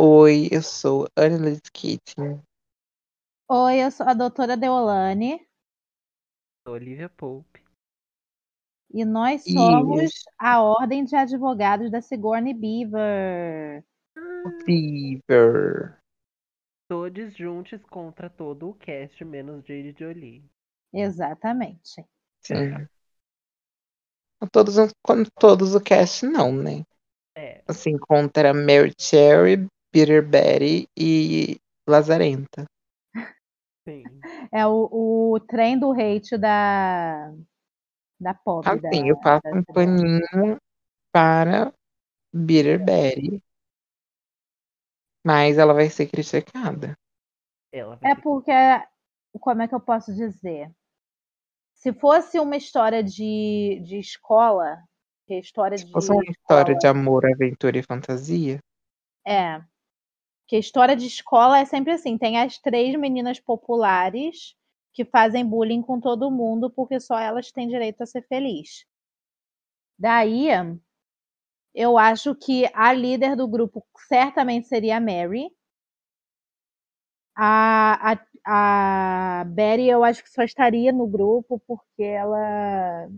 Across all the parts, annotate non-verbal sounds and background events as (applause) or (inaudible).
Oi, eu sou Annalise Keating. Oi, eu sou a doutora Deolane Olivia Pope. e nós E somos a Ordem de Advogados da Sigourney Beaver. Fever. Todos juntos contra todo o cast, menos Jade Jolie. Exatamente. Sim. Todos, todos o cast, não, né? É, Assim, contra Mary Cherry, Peter Betty e Lazarenta. sim. É o, o trem do hate da, da pobre. da, Assim, eu faço da um paninho para Peter Betty. Mas ela vai ser criticada. Ela vai É porque, como é que eu posso dizer? Se fosse uma história de, de escola, que é história Se de fosse uma história escola- de amor, aventura e fantasia, É. Que a história de escola é sempre assim: tem as três meninas populares que fazem bullying com todo mundo porque só elas têm direito a ser feliz. Daí, eu acho que a líder do grupo certamente seria a Mary. A, a, a Betty, eu acho que só estaria no grupo porque ela.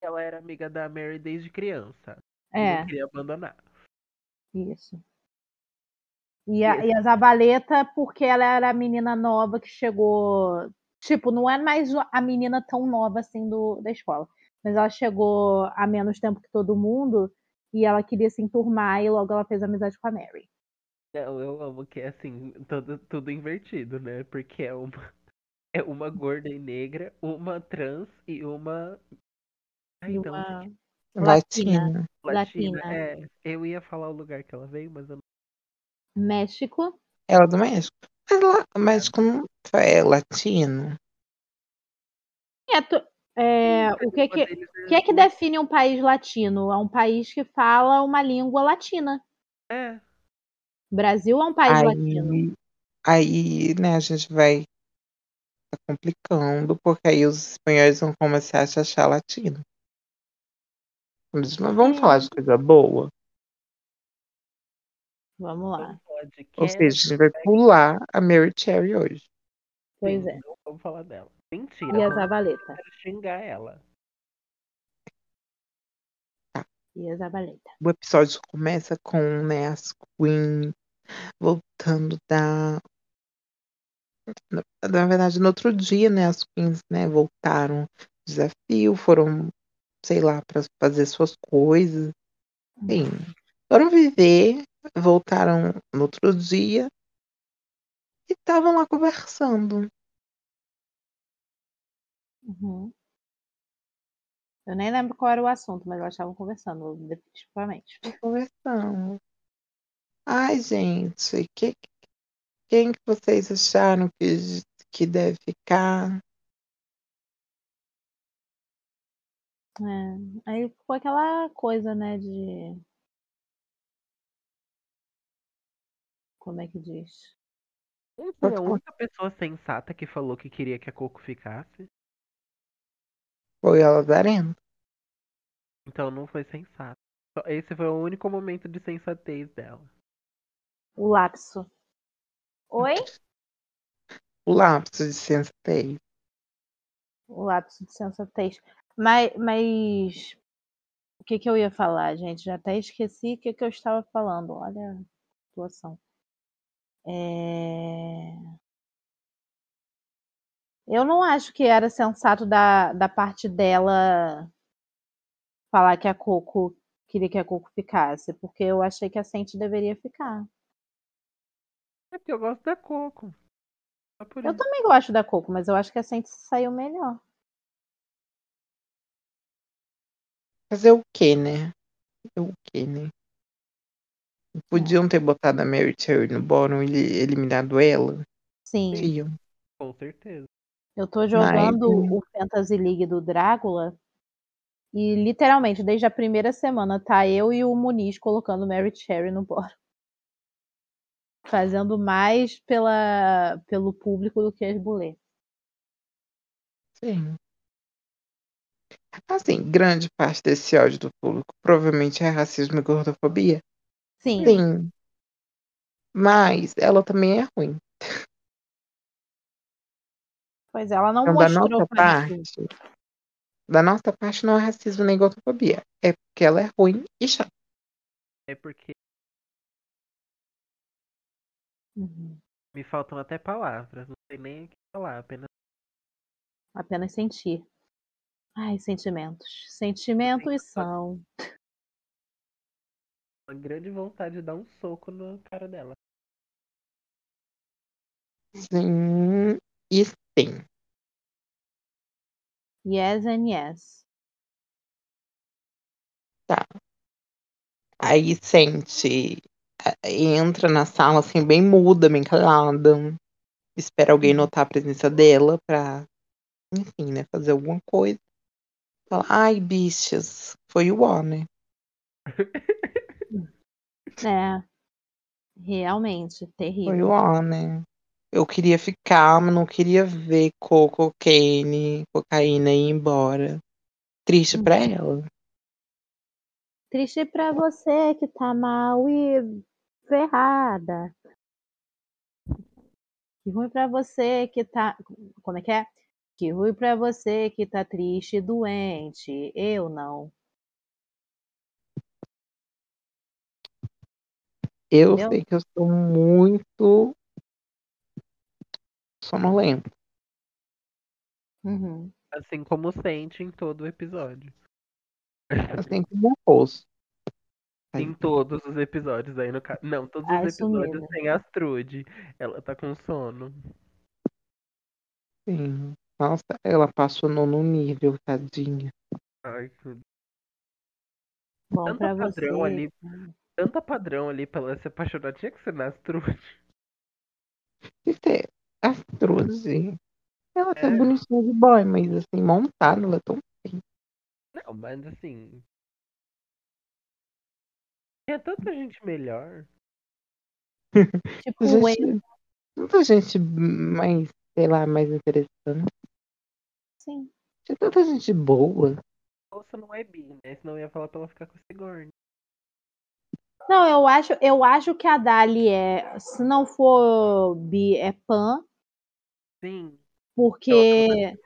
Ela era amiga da Mary desde criança. É. não queria abandonar. Isso. E a, E a Zabaleta, porque ela era a menina nova que chegou. Tipo, não é mais a menina tão nova assim do, da escola. Mas ela chegou há menos tempo que todo mundo e ela queria se enturmar e logo ela fez amizade com a Mary. Não, eu amo que é assim, tudo, tudo invertido, né? Porque é uma, é uma gorda e negra, uma trans e uma. Ai, E não, uma latina. latina. latina. É, eu ia falar o lugar que ela veio, mas eu não. México. Ela é do México. Mas lá, México não é latino. É, tu- é, o que que, Deles o que que define um país latino? É um país que fala uma língua latina. É, Brasil é um país latino. Aí, aí, né, a gente vai tá complicando, porque aí os espanhóis vão começar a se achar latino. Mas vamos Sim. falar de coisa boa. Vamos lá. Ou seja, a gente vai pular a Mary Cherry hoje. Pois sim, é. Não vamos falar dela. Mentira. E a Zabaleta. xingar ela. E a Zabaleta. O episódio começa com né, as Queen voltando da. Na, verdade, no outro dia, né, as Queens né, voltaram do desafio, foram, sei lá, para fazer suas coisas. Enfim, foram viver, voltaram no outro dia e estavam lá conversando. Uhum. Eu nem lembro qual era o assunto, mas elas estavam conversando, definitivamente. Conversando. Ai, gente, que, quem que vocês acharam que, que deve ficar? É. Aí ficou aquela coisa, né, de. Como é que diz? Foi a única pessoa sensata que falou que queria que a Coco ficasse? Foi a Lazarena. Então não foi sensato. Esse foi o único momento de sensatez dela. O lapso. Oi? O lapso de sensatez. O lapso de sensatez. Mas, mas o que, que eu ia falar, gente? Já até esqueci o que, que eu estava falando. Olha a situação. É... Eu não acho que era sensato da, da parte dela falar que a Coco queria que a Coco ficasse, porque eu achei que a Sente deveria ficar. É porque eu gosto da Coco. Por Eu isso. também gosto da Coco, mas eu acho que a Sente saiu melhor. Fazer o quê, né? Fazer o quê, né? Podiam ter botado a Mary Cherry no bottom e eliminado ela? Sim. Podiam. Com certeza. Eu tô jogando Mas, o Fantasy League do Drácula e literalmente desde a primeira semana tá eu e o Muniz colocando Mary Cherry no bottom. (laughs) Fazendo mais pela, pelo público do que as bulê. Sim. Assim, grande parte desse ódio do público provavelmente é racismo e gordofobia. Sim, Sim. Mas ela também é ruim. Pois ela não Então, da mostrou nossa pra parte, gente. da nossa parte não é racismo nem gotofobia. É porque ela é ruim e chata. É porque Uhum. me faltam até palavras. Não sei nem o que falar. Apenas Apenas sentir. Ai, sentimentos. Sentimentos são. Uma grande vontade de dar um soco na cara dela. Sim e sim. Yes and yes. Aí sente, entra na sala assim, bem muda, bem calada. Espera alguém Uhum. notar a presença dela pra, enfim, né, fazer alguma coisa. Fala, ai, bichas, foi o ó, né? (laughs) É. Realmente, Foi terrível. ó, né? Eu queria ficar, mas não queria ver coco, cocaine, cocaína ir embora. Triste pra ela. Triste pra você que tá mal e ferrada. Que ruim pra você que tá. Como é que é? Que ruim pra você que tá triste e doente. Eu não. Eu Entendeu? sei que eu sou muito sonolenta. Uhum. Assim como sente em todo o episódio. Assim como o rosto. Em todos os episódios aí no caso. Não, todos os episódios sumida. sem Astrude. Ela tá com sono. Sim. Nossa, ela passou no nono nível, tadinha. Ai, que- Bom Tanta pra padrão você. ali. Tanta padrão ali pra ela se apaixonar. Tinha que ser na Astrude. Isso é Astrude. Ela é É. bonitinha de boy, mas assim, montada, ela é tão. Não, mas assim. Tinha tanta gente melhor. (laughs) Tipo, o Gente, tanta gente mais, sei lá, mais interessante. sim. Tinha tanta gente boa. Moça não é bi, né? Senão eu ia falar pra ela ficar com esse Sigourney. Não, eu acho, eu acho que a Dali é, se não for bi, é pan, Sim. porque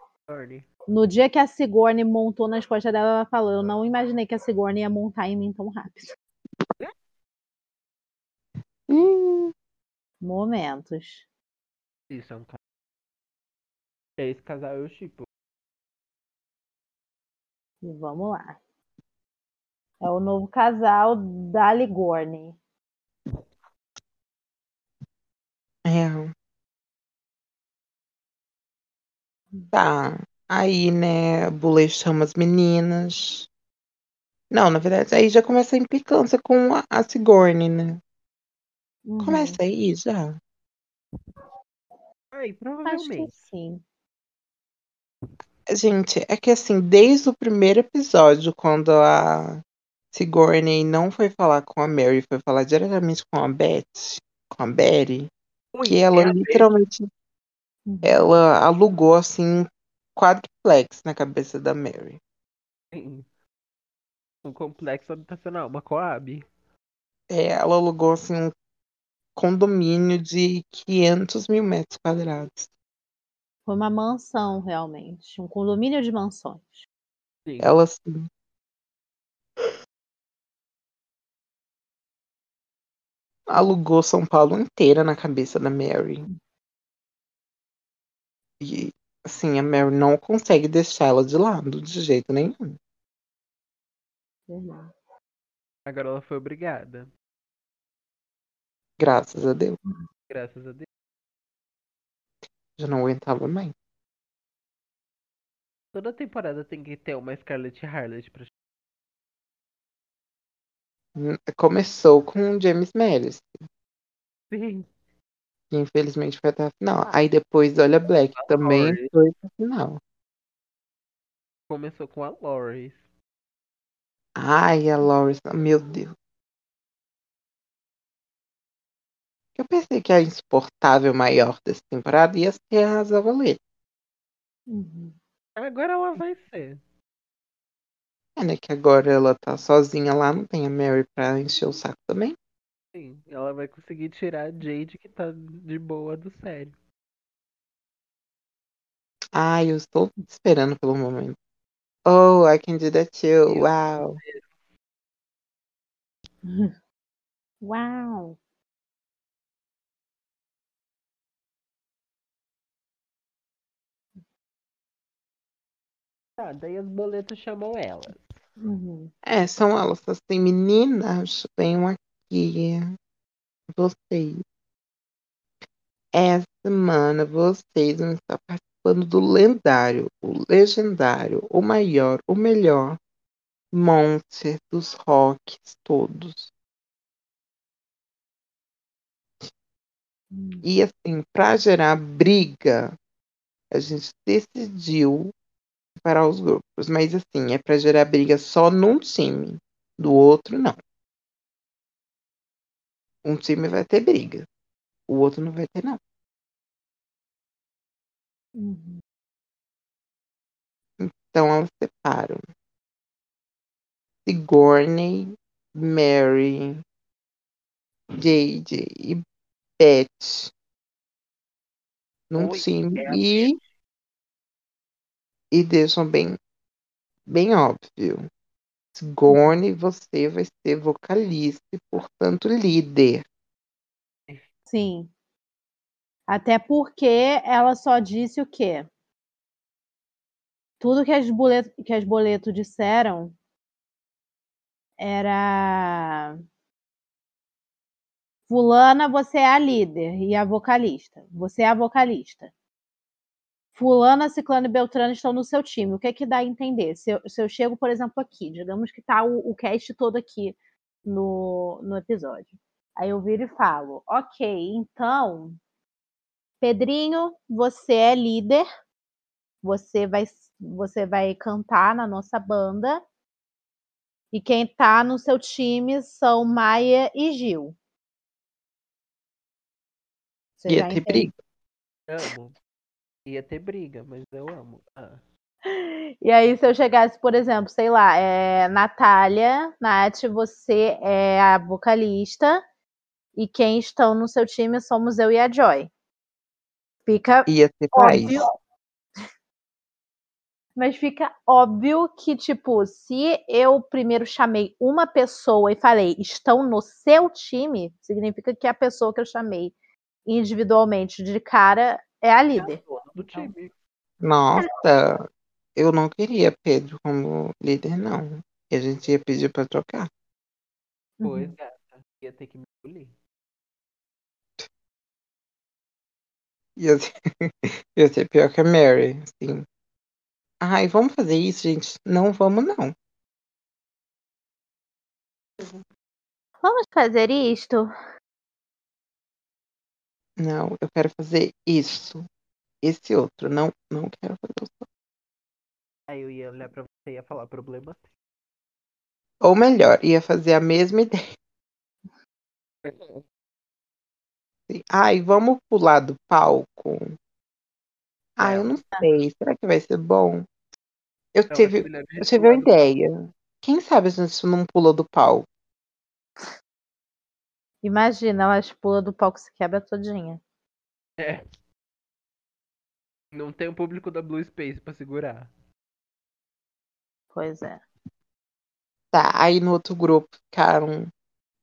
no dia que a Sigourney montou nas costas dela, ela falou: Eu não imaginei que a Sigourney ia montar em mim tão rápido. (laughs) Hum, Momentos. Isso, é um casal. Esse casal eu tipo. E vamos lá. É o novo casal da Ligorne. é. Tá. Aí, né, a Bule chama as meninas. Não, na verdade, aí já começa a implicância com a, a Sigourney, né? Uhum. Começa aí já. Ai, Acho que provavelmente. sim. Gente, é que assim, desde o primeiro episódio, quando a Sigourney não foi falar com a Mary, foi falar diretamente com a Beth, com a Betty, Ui, que ela é literalmente Uhum. ela alugou assim um quadruplex na cabeça da Mary. Sim. Um complexo habitacional, uma Coab. É, ela alugou assim um condomínio de 500 mil metros quadrados. Foi uma mansão, realmente. Um condomínio de mansões. Sim. Ela assim. Alugou São Paulo inteira na cabeça da Mary. E assim, a Mary não consegue deixar ela de lado de jeito nenhum. Agora ela foi obrigada. Graças a Deus. Graças a Deus. Já não aguentava mais. Toda temporada tem que ter uma Scarlett Harlot pra Começou com o James Melis, Sim. que infelizmente foi até a final. Aí depois, olha, Black A também Laurie. foi pra final. Começou com a Loris. Ai, a Lawrence, meu Deus. Eu pensei que a insuportável maior dessa temporada ia ser a Zavaleta. Uhum. Agora ela vai ser. É, né? Que agora ela tá sozinha lá, não tem a Mary pra encher o saco também. Sim, ela vai conseguir tirar a Jade que tá de boa do sério. Ai, eu estou esperando pelo momento. Oh, I can do that too. Eu- Uau. (laughs) Uau! Tá, daí as boletas chamam elas. Uhum. É, são elas assim, meninas, venham aqui. Vocês. Essa semana vocês vão estar participando do lendário, o legendário, o maior, o melhor monster dos rocks todos. Hum. E assim, para gerar briga, a gente decidiu separar os grupos, mas assim, é para gerar briga só num time, do outro não. Um time vai ter briga, o outro não vai ter não. Uhum. Então elas separam. Sigourney, Mary, JJ e Beth num Oi, time é e, e deixam bem, bem óbvio. Sigourney, você vai ser vocalista e, portanto, líder. Sim. Até porque ela só disse o quê? Tudo que as boleto, que as boleto disseram era Fulana, você é a líder e a vocalista. Você é a vocalista. Fulana, Ciclano e Beltrano estão no seu time. O que é que dá a entender? Se eu, se eu chego, por exemplo, aqui, digamos que tá o, o cast todo aqui no, no episódio. Aí eu viro e falo, ok, então, Pedrinho, você é líder, você vai, você vai cantar na nossa banda, e quem tá no seu time são Maia e Gil. Você Ia ter briga. Ia ter briga, mas eu amo. Ah, E aí, se eu chegasse, por exemplo, sei lá, é, Natália, Nath, você é a vocalista e quem estão no seu time somos eu e a Joy. Fica Ia ter paz. óbvio. Mas fica óbvio que, tipo, se eu primeiro chamei uma pessoa e falei, estão no seu time, significa que a pessoa que eu chamei individualmente de cara é a é líder. dona do Então. time. Nossa, eu não queria Pedro como líder, não. E a gente ia pedir pra trocar. Pois, Uhum. gata. Ia ter que me engolir. Ia ser, (laughs) ia ser pior que a Mary, assim. Ai, vamos fazer isso, gente? Não vamos, não. Vamos fazer isto? Não, eu quero fazer isso. Esse outro. Não, não quero fazer o outro. Aí eu ia olhar pra você e ia falar problema. Ou melhor, ia fazer a mesma (laughs) ideia. Assim, Ai, vamos pular do palco. Ai, eu não sei. Será que vai ser bom? Eu Não, tive, melhor a eu gente tive uma do ideia. Quem sabe a gente não pula do palco? Imagina, elas pulam do palco e se quebra todinha. É. Não tem o público da Blue Space pra segurar. Pois é. Tá, aí no outro grupo ficaram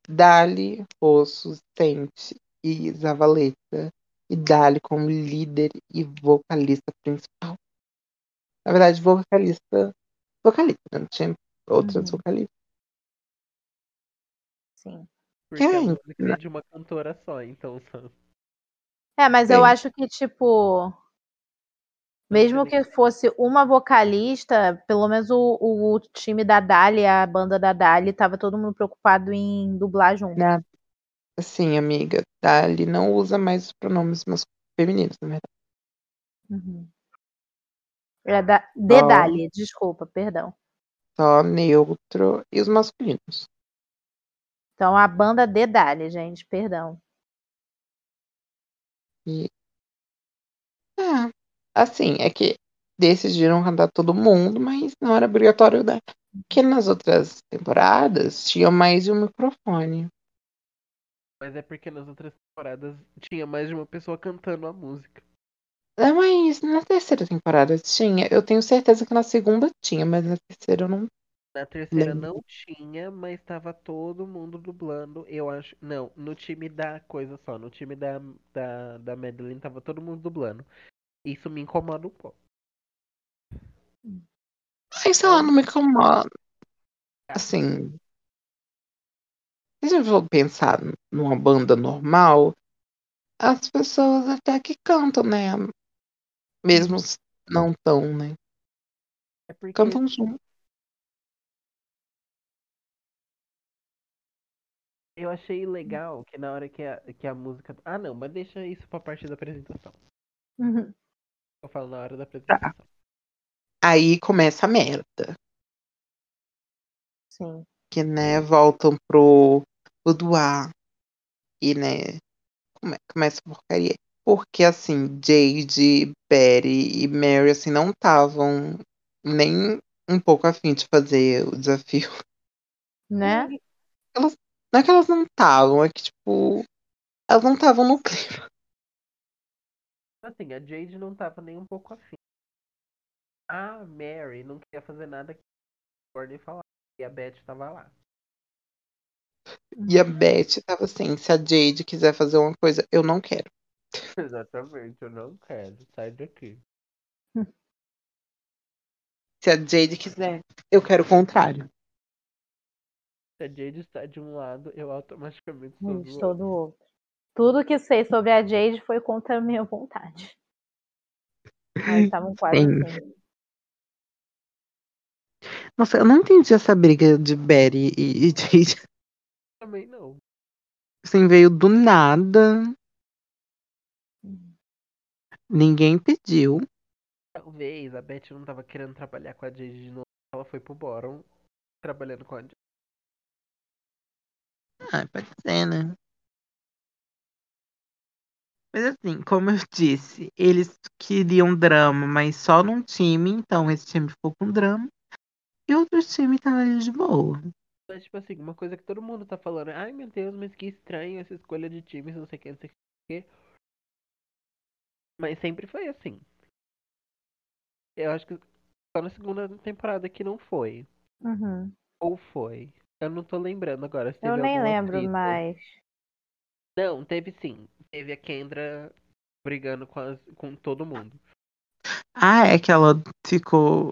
Dali, Rosso, Sente e Zavaleta. E Dali como líder e vocalista principal. Na verdade, vocalista. Vocalista, não tinha outras Uhum. vocalistas. Sim. Porque Que a é, música é de uma cantora só, então. (laughs) É, mas eu Sim. acho que, tipo, mesmo que fosse uma vocalista, pelo menos o, o time da Dali, a banda da Dali, tava todo mundo preocupado em dublar junto. Na, assim, amiga, Dali não usa mais os pronomes mas- femininos, na verdade. Uhum. É da, de. Dali, desculpa, perdão. Só neutro e os masculinos. Então, a banda de Dali, gente, perdão. E. Ah, assim, é que decidiram cantar todo mundo, mas não era obrigatório dar. Porque nas outras temporadas tinha mais de um microfone. Mas é porque nas outras temporadas tinha mais de uma pessoa cantando a música. É, mas na terceira temporada tinha. Eu tenho certeza que na segunda tinha, mas na terceira eu não. Na terceira não tinha, mas tava todo mundo dublando. Eu acho. Não, no time da coisa só. No time da, da, da Madeline tava todo mundo dublando. Isso me incomoda um pouco. Mas sei lá, não me incomoda. Assim. Se for pensar numa banda normal, as pessoas até que cantam, né? Mesmo se não tão, né? É porque Cantam junto. Eu achei legal que na hora que a, que a música. Ah, não, mas deixa isso pra parte da apresentação. Uhum. Eu falo na hora da apresentação. Aí começa a merda. Sim. Que, né, voltam pro boudoir. E, né, come- começa a porcaria. Porque, assim, Jade, Betty e Mary, assim, não estavam nem um pouco afim de fazer o desafio. Né? Elas, não é que elas não estavam, é que, tipo, elas não estavam no clima. Assim, a Jade não tava nem um pouco afim. A Mary não queria fazer nada que a Gordon falava. E a Beth tava lá. E a Beth tava assim, se a Jade quiser fazer uma coisa, eu não quero. (laughs) Exatamente, eu não quero. Sai daqui. Se a Jade quiser, eu quero o contrário. Se a Jade está de um lado, eu automaticamente sou do Estou outro. do outro. Tudo que sei sobre a Jade foi contra a minha vontade. Mas (laughs) estavam quase Sim. assim. Nossa, eu não entendi essa briga de Betty e, e Jade. (laughs) Também não. Assim, veio do nada. Ninguém pediu. Talvez a Beth não tava querendo trabalhar com a Jade de novo. Ela foi pro Boron trabalhando com a Jade. Ah, pode ser, né? Mas assim, como eu disse, eles queriam drama, mas só num time, então esse time ficou com drama. E outro time tava ali de boa. Mas, tipo assim, uma coisa que todo mundo tá falando. Ai, meu Deus, mas que estranho essa escolha de times, não sei o que, não sei o que. Mas sempre foi assim. Eu acho que só na segunda temporada que não foi. Uhum. Ou foi. Eu não tô lembrando agora se Eu nem lembro atrito. mais. Não, teve sim. Teve a Kendra brigando com, as- com todo mundo. Ah, é que ela ficou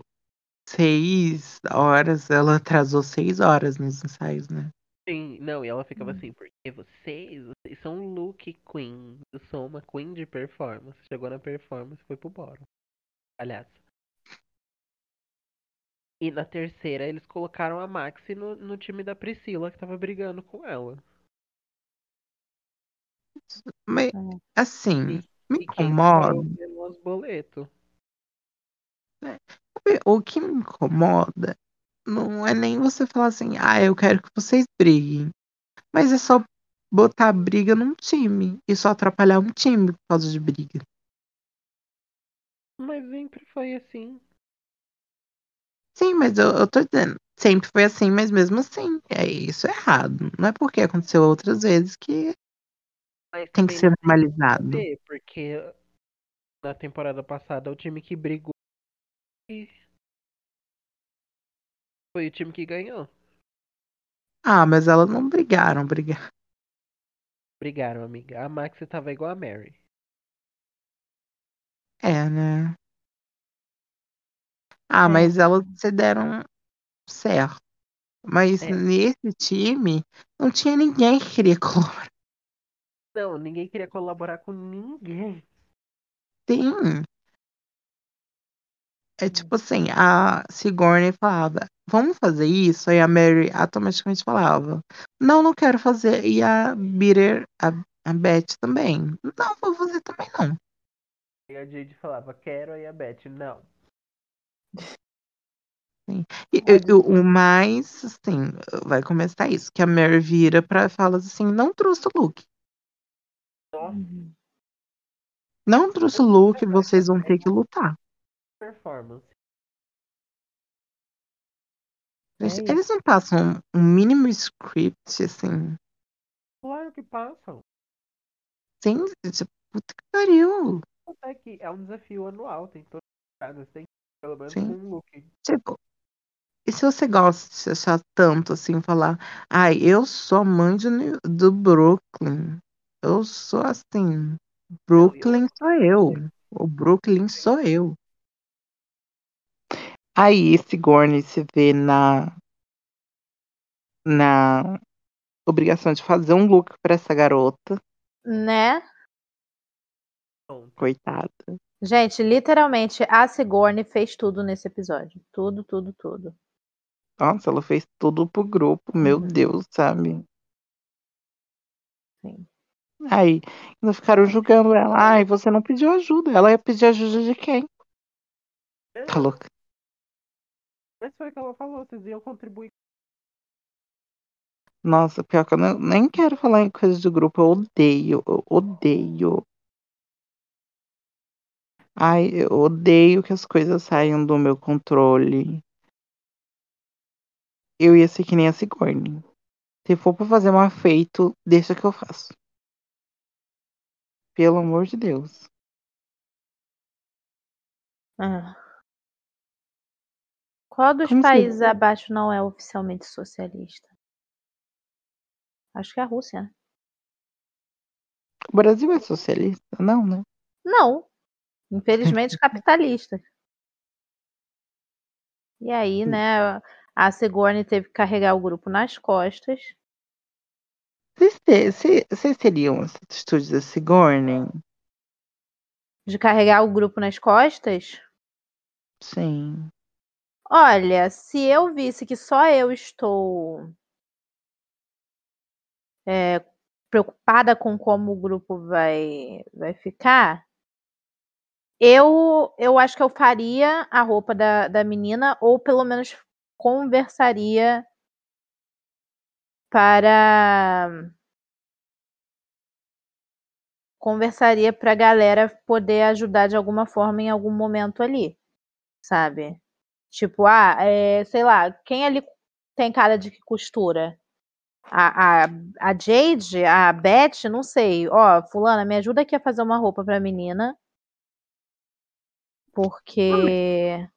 seis horas, ela atrasou seis horas nos ensaios, né? Sim, não, e ela ficava Hum. assim, porque vocês, vocês são look queen. Eu sou uma queen de performance. Chegou na performance foi pro boro. Aliás. E na terceira eles colocaram a Maxi no, no time da Priscila, que tava brigando com ela. Mas, É. assim, me E quem incomoda. os boletos. O que me incomoda não é nem você falar assim, ah, eu quero que vocês briguem. Mas é só botar a briga num time e só atrapalhar um time por causa de briga. Mas sempre foi assim. Sim, mas eu, eu tô dizendo, sempre foi assim, mas mesmo assim, é isso é errado. Não é porque aconteceu outras vezes que Mas tem que ser normalizado. ver, porque na temporada passada o time que brigou foi o time que ganhou. Ah, mas elas não brigaram, brigaram. Brigaram, amiga. A Maxi tava igual a Mary. É, né? Ah, É. mas elas se deram certo. Mas É. nesse time não tinha ninguém que queria (laughs) colaborar. Não, ninguém queria colaborar com ninguém. Sim. É tipo assim, a Sigourney falava, vamos fazer isso? Aí a Mary automaticamente falava, não, não quero fazer. E a Bitter, a, a Beth também, não, vou fazer também não. E a Jade falava, quero, aí a Beth, não. E, Pode e- o mais, assim, vai começar isso, que a Mary vira pra fala assim, não trouxe o look. Uhum. Não trouxe o look, vocês vão ter que lutar. performance. Eles, É eles não passam um mínimo script, assim. Claro que passam. Sim, gente, puta que pariu. Até que é um desafio anual, tem todas as casas, tem pelo menos Sim. um look. Tipo, e se você gosta de se achar tanto assim, falar, ai, eu sou a mãe de do Brooklyn. Eu sou assim. Brooklyn sou eu. O Brooklyn sou eu. Aí Sigourney se vê na na obrigação de fazer um look pra essa garota, Né? Coitada. Gente, literalmente, a Sigourney fez tudo nesse episódio. Tudo, tudo, tudo. Nossa, ela fez tudo pro grupo, meu Uhum. Deus, sabe? Sim. Aí, ainda ficaram julgando ela. Ai, você não pediu ajuda. Ela ia pedir ajuda de quem? Tá louca. Mas foi o que ela falou, vocês iam contribuir. Nossa, pior que eu não- nem quero falar em coisa de grupo. Eu odeio, eu odeio. Ai, eu odeio que as coisas saiam do meu controle. Eu ia ser que nem a Sigourney. Se for pra fazer mal feito, deixa que eu faço. Pelo amor de Deus. Ah. Qual dos Como se- países abaixo não é oficialmente socialista? Acho que é a Rússia. né? O Brasil é socialista? Não, né? Não. Infelizmente (laughs) capitalista. E aí, né, a Sigourney teve que carregar o grupo nas costas. Vocês, teriam essa atitude da Sigourney? De carregar o grupo nas costas? Sim. Olha, se eu visse que só eu estou é, preocupada com como o grupo vai, vai ficar, eu, eu acho que eu faria a roupa da, da menina, ou pelo menos conversaria para. Conversaria para a galera poder ajudar de alguma forma em algum momento ali, sabe? Tipo, ah, é, sei lá, quem ali tem cara de que costura? A, a, a Jade, a Beth, não sei. Ó, fulana, me ajuda aqui a fazer uma roupa pra menina. Porque.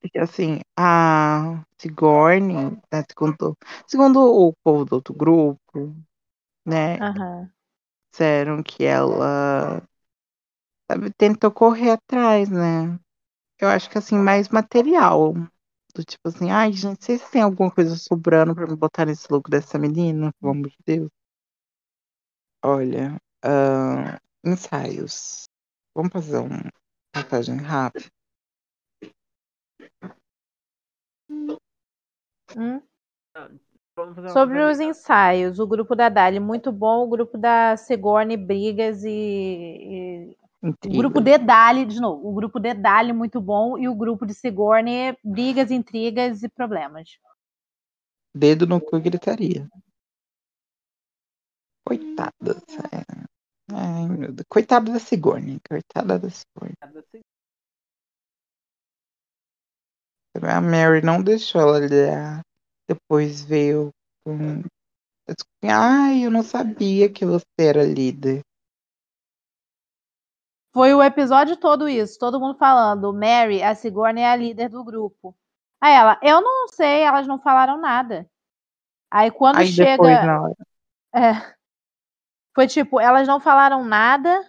Porque assim, a Sigourney, né, segundo, segundo o povo do outro grupo, né, Aham. disseram que ela sabe, tentou correr atrás, né? Eu acho que assim, mais material. Do tipo assim, ai, gente, vocês têm alguma coisa sobrando pra me botar nesse look dessa menina? Pelo amor de Deus. Olha, ahn, ensaios. Vamos fazer uma passagem rápida. Hum? Sobre os ensaios, o grupo da Dali, muito bom. O grupo da Sigourney, brigas e. e- O grupo de Dali, de novo, o grupo de Dali, muito bom. E o grupo de Sigourney, brigas, intrigas e problemas. Dedo no cu e gritaria. Coitadas. Ai, meu Deus. Coitada da Sigourney. Coitada da Sigourney. A Mary não deixou ela liderar. Depois veio com. Ai, eu não sabia que você era líder. Foi o episódio todo isso, todo mundo falando. Mary, a Sigourney é a líder do grupo. Aí ela, eu não sei, elas não falaram nada. Aí quando Aí chega. depois, na hora. É, foi tipo, elas não falaram nada.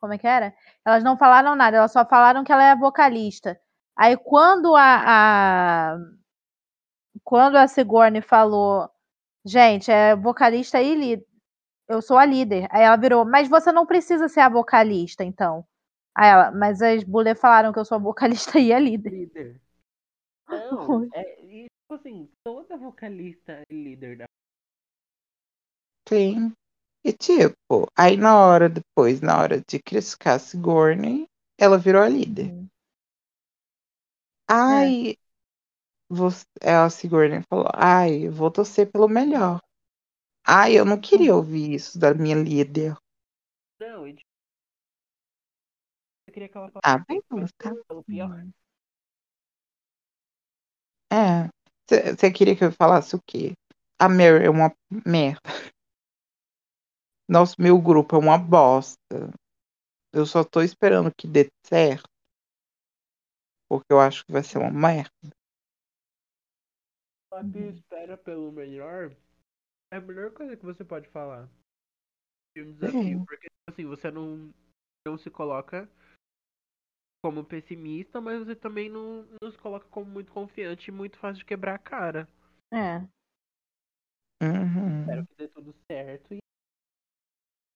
Como é que era? Elas não falaram nada, elas só falaram que ela é vocalista. Aí quando a, a quando a Sigourney falou, gente, é vocalista e líder. Eu sou a líder. Aí ela virou, mas você não precisa ser a vocalista, então. Aí ela, mas as bullet falaram que eu sou a vocalista e a líder. Líder. Não, (laughs) é, e, tipo assim, toda vocalista é líder da. Sim. E tipo, aí na hora depois, na hora de criticar a Sigourney, ela virou a líder. Hum. Ai, você, é, a Sigourney falou, ai, eu vou torcer pelo melhor. Ai, eu não queria ouvir isso da minha líder. Não, eu queria que ela falasse Ah, bem, tá. pelo pior. É. Você queria que eu falasse o quê? a Mary é uma merda. Nosso meu grupo é uma bosta. Eu só tô esperando que dê certo. Porque eu acho que vai ser uma merda. Só que espera pelo melhor. É a melhor coisa que você pode falar. De um desafio. É. Porque assim, você não, não se coloca como pessimista, mas você também não, não se coloca como muito confiante e muito fácil de quebrar a cara. É. Uhum. Espero que dê tudo certo. E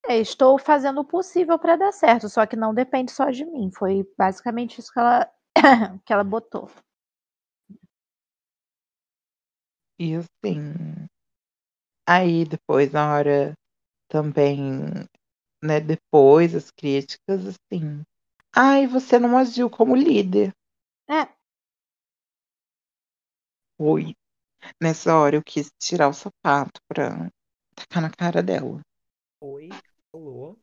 É, estou fazendo o possível para dar certo, só que não depende só de mim. Foi basicamente isso que ela, (coughs) que ela botou. E assim. Aí depois, na hora também, né? Depois as críticas, assim. Ai, você não agiu como líder. É, Oi. Nessa hora eu quis tirar o sapato pra tacar na cara dela. Oi, falou.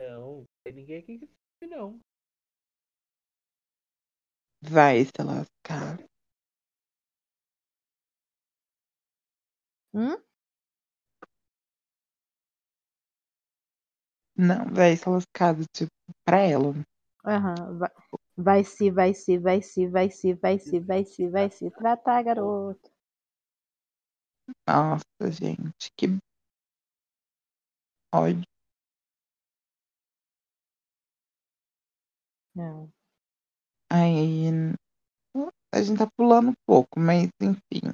Não, tem ninguém aqui que sabe, não. Vai se lascar. hum? Não, vai se lascar, tipo, pra ela. Aham, vai, vai se, vai se, vai se, vai se, vai se, vai se, vai se tratar, garoto. Nossa, gente, que ódio. Não. Aí a gente tá pulando um pouco, mas enfim.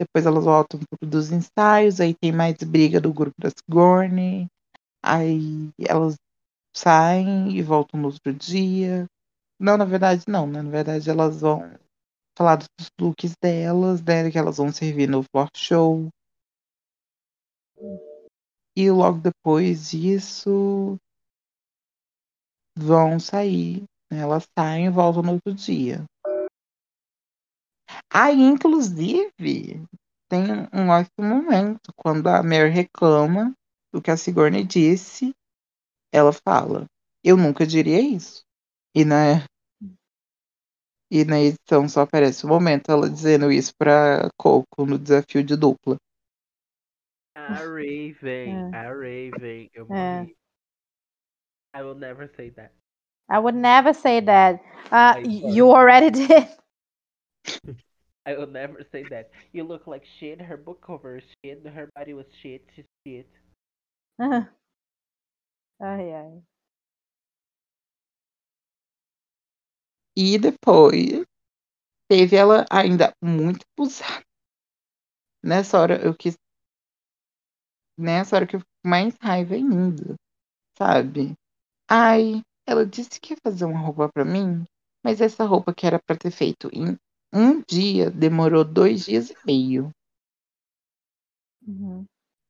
Depois elas voltam pro dos ensaios, aí tem mais briga do grupo das Gorney. Aí elas saem e voltam no outro dia. Não, na verdade não, né? Na verdade elas vão falar dos looks delas, né? Que elas vão servir no floor show. E logo depois disso vão sair. né? Elas saem e voltam no outro dia. Aí, inclusive, tem um ótimo momento quando a Mary reclama do que a Sigourney disse. Ela fala: Eu nunca diria isso. E na, e na edição só aparece o momento ela dizendo isso pra Coco no desafio de dupla. A Raven, É. a Raven, eu É. morri. I will never say that. I would never say that. Uh, you already (laughs) did. I will never say that. You look like shit, her book cover is shit, her body was shit, she's shit. ai, ai. E depois teve ela ainda muito abusada. Nessa hora eu quis. Nessa hora que eu fico com mais raiva ainda. Sabe? Ai, ela disse que ia fazer uma roupa pra mim, mas essa roupa que era pra ter feito em um dia demorou dois dias e meio. Uhum.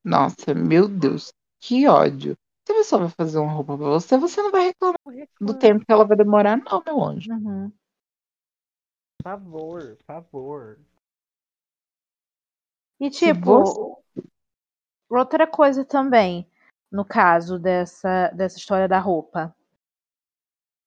Nossa, meu Deus, que ódio. Se a pessoa vai fazer uma roupa pra você, você não vai reclamar do tempo que ela vai demorar, não, meu anjo. Uhum. Favor, favor. E tipo, outra coisa também, no caso dessa, dessa história da roupa.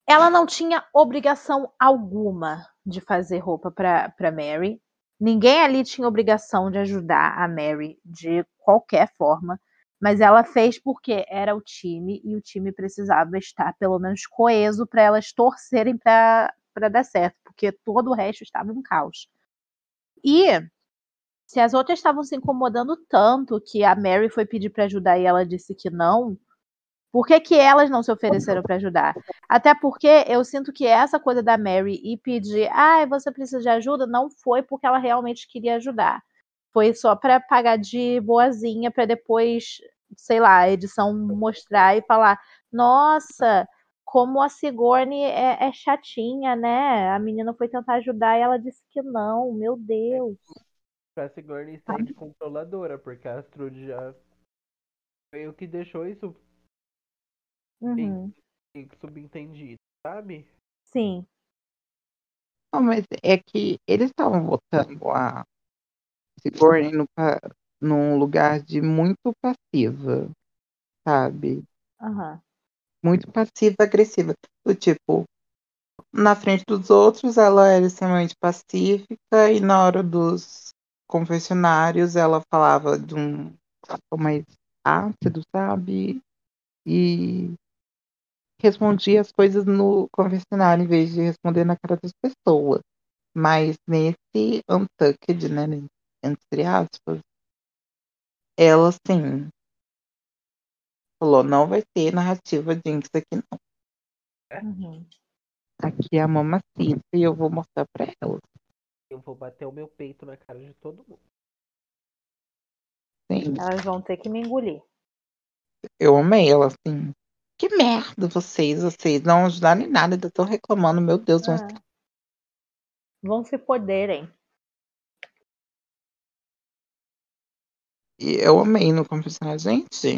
Ela não tinha obrigação alguma de fazer roupa pra Mary. Ninguém ali tinha obrigação de ajudar a Mary de qualquer forma. Mas ela fez porque era o time e o time precisava estar pelo menos coeso para elas torcerem para dar certo, porque todo o resto estava um caos. E se as outras estavam se incomodando tanto que a Mary foi pedir para ajudar e ela disse que não, por que, que elas não se ofereceram para ajudar? Até porque eu sinto que essa coisa da Mary e pedir, ah, você precisa de ajuda, não foi porque ela realmente queria ajudar. Foi só para pagar de boazinha para depois, sei lá, a edição mostrar e falar: nossa, como a Sigourney é, é chatinha, né? A menina foi tentar ajudar e ela disse que não, meu Deus. Pra Sigourney sair de controladora, porque a Astrud já foi o que deixou isso Uhum, que subentendido, sabe? Sim. Não, mas é que eles estavam botando a Sigourney no, num lugar de muito passiva, sabe? Aham. Muito passiva-agressiva. Do tipo, na frente dos outros ela era extremamente pacífica e na hora dos confessionários ela falava de um mais ácido, sabe? E respondia as coisas no confessionário em vez de responder na cara das pessoas. Mas nesse Untucked, né, entre aspas, ela sim falou, não vai ter narrativa Jinx aqui não. Uhum. Aqui é a mamacita e eu vou mostrar pra ela. Eu vou bater o meu peito na cara de todo mundo. Sim, Elas vão ter que me engolir. eu amei ela assim. Que merda vocês, vocês não ajudaram em nada, ainda estão reclamando, meu Deus, vão Ah. Vão se poderem. E eu amei no confessionário. Gente,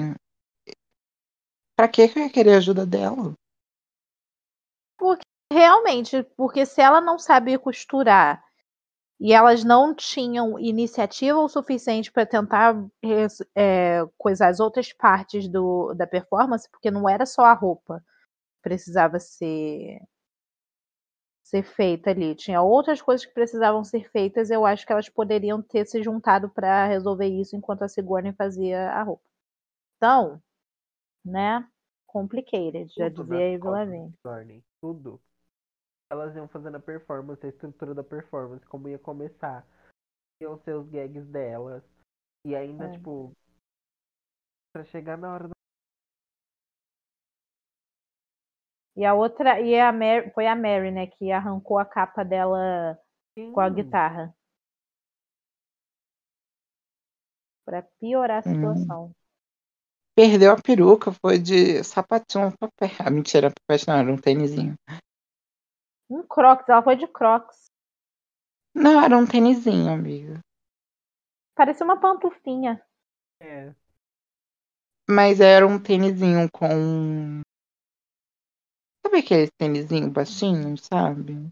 pra que que eu ia querer a ajuda dela? Realmente, porque se ela não sabe costurar e elas não tinham iniciativa o suficiente para tentar é, coisar as outras partes do, da performance, porque não era só a roupa que precisava ser ser feita ali, tinha outras coisas que precisavam ser feitas. Eu acho que elas poderiam ter se juntado para resolver isso enquanto a Sigourney fazia a roupa. Então, né? Complicated, já Tudo dizia a Barney, Tudo. Elas iam fazendo a performance, a estrutura da performance, como ia começar. Iam ser os gags delas. E ainda, É. tipo. Pra chegar na hora do. E a outra, e a Mary, foi a Mary, né, que arrancou a capa dela com a Sim, guitarra. Pra piorar a Hum. situação. Perdeu a peruca, foi de sapatinho a papel. Ah, mentira, papel não, era um tênisinho. Um Crocs, ela foi de Crocs. Não, era um tênisinho, amiga. Parecia uma pantufinha. É. Mas era um tênisinho com. Sabe aquele tênisinho baixinho, sabe?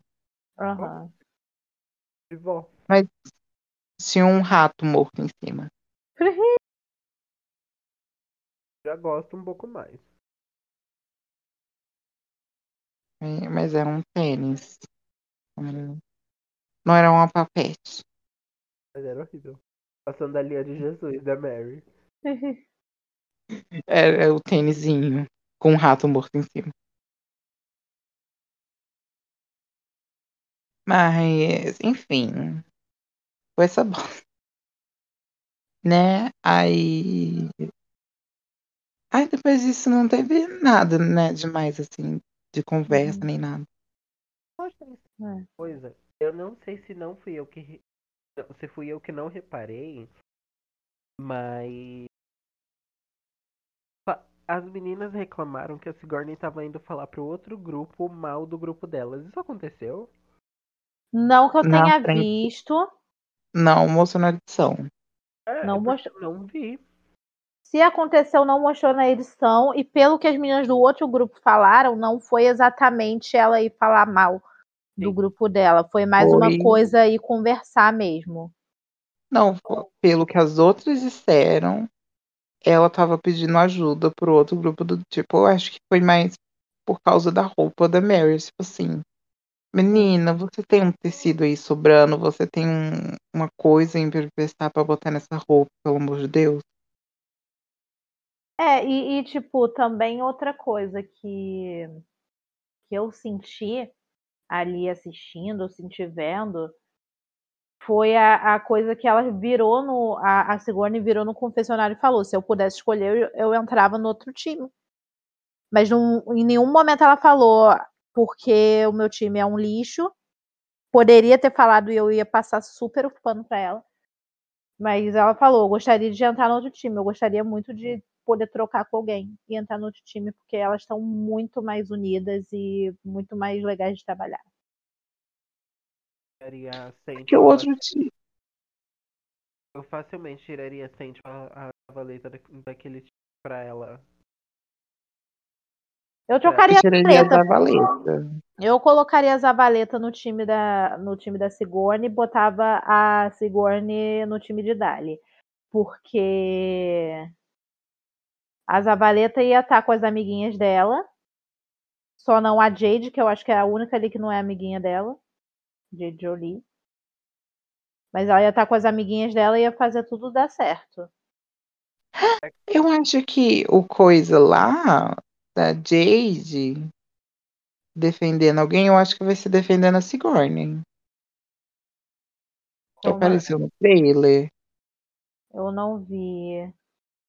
Aham. De vó. Tinha um rato morto em cima. Já gosto um pouco mais. Mas era um tênis. Não era uma papete. Mas era horrível. A sandalinha de Jesus, da Mary. (laughs) Era o tênisinho com um rato morto em cima. Mas, enfim. Foi essa bosta. (laughs) Né? Aí. Aí depois disso não teve nada, né? Demais, assim, de conversa Uhum. nem nada. Eu achei isso É. coisa. Eu não sei se não fui eu que. Se fui eu que não reparei. Mas. As meninas reclamaram que a Sigourney tava indo falar pro outro grupo mal do grupo delas. Isso aconteceu? Não que eu tenha frente. visto. Não mostrou na edição. É, Não mostrou. não vi. Se aconteceu, não mostrou na edição. E pelo que as meninas do outro grupo falaram, não foi exatamente ela ir falar mal do Sim. grupo dela. Foi mais uma Foi- coisa ir conversar mesmo. Não, pelo que as outras disseram, ela tava pedindo ajuda pro outro grupo do tipo, eu acho que foi mais por causa da roupa da Mary, tipo assim. Menina, você tem um tecido aí sobrando, você tem um- uma coisa em emprestar pra botar nessa roupa, pelo amor de Deus. É, e, e, tipo, também outra coisa que, que eu senti ali assistindo, senti vendo, foi a, a coisa que ela virou no. A, a Sigourney virou no confessionário e falou: se eu pudesse escolher, eu, eu entrava no outro time. Mas num- em nenhum momento ela falou, porque o meu time é um lixo. Poderia ter falado e eu ia passar super o pano pra ela. Mas ela falou, eu gostaria de entrar no outro time, eu gostaria muito de poder trocar com alguém e entrar no outro time, porque elas estão muito mais unidas e muito mais legais de trabalhar. Que o outro time. Eu facilmente tiraria Saint a, a valeta da- daquele time pra ela. Eu trocaria a Tiraria Zavaleta. Eu colocaria a Zavaleta no time da, no time da Sigourney e botava a Sigourney no time de Dali. Porque a Zavaleta ia estar com as amiguinhas dela. Só não a Jade, que eu acho que é a única ali que não é amiguinha dela. Jade Jolie. Mas ela ia estar com as amiguinhas dela e ia fazer tudo dar certo. Eu acho que o coisa lá da Jade defendendo alguém, eu acho que vai ser defendendo a Sigourney. Que apareceu no trailer. Eu não vi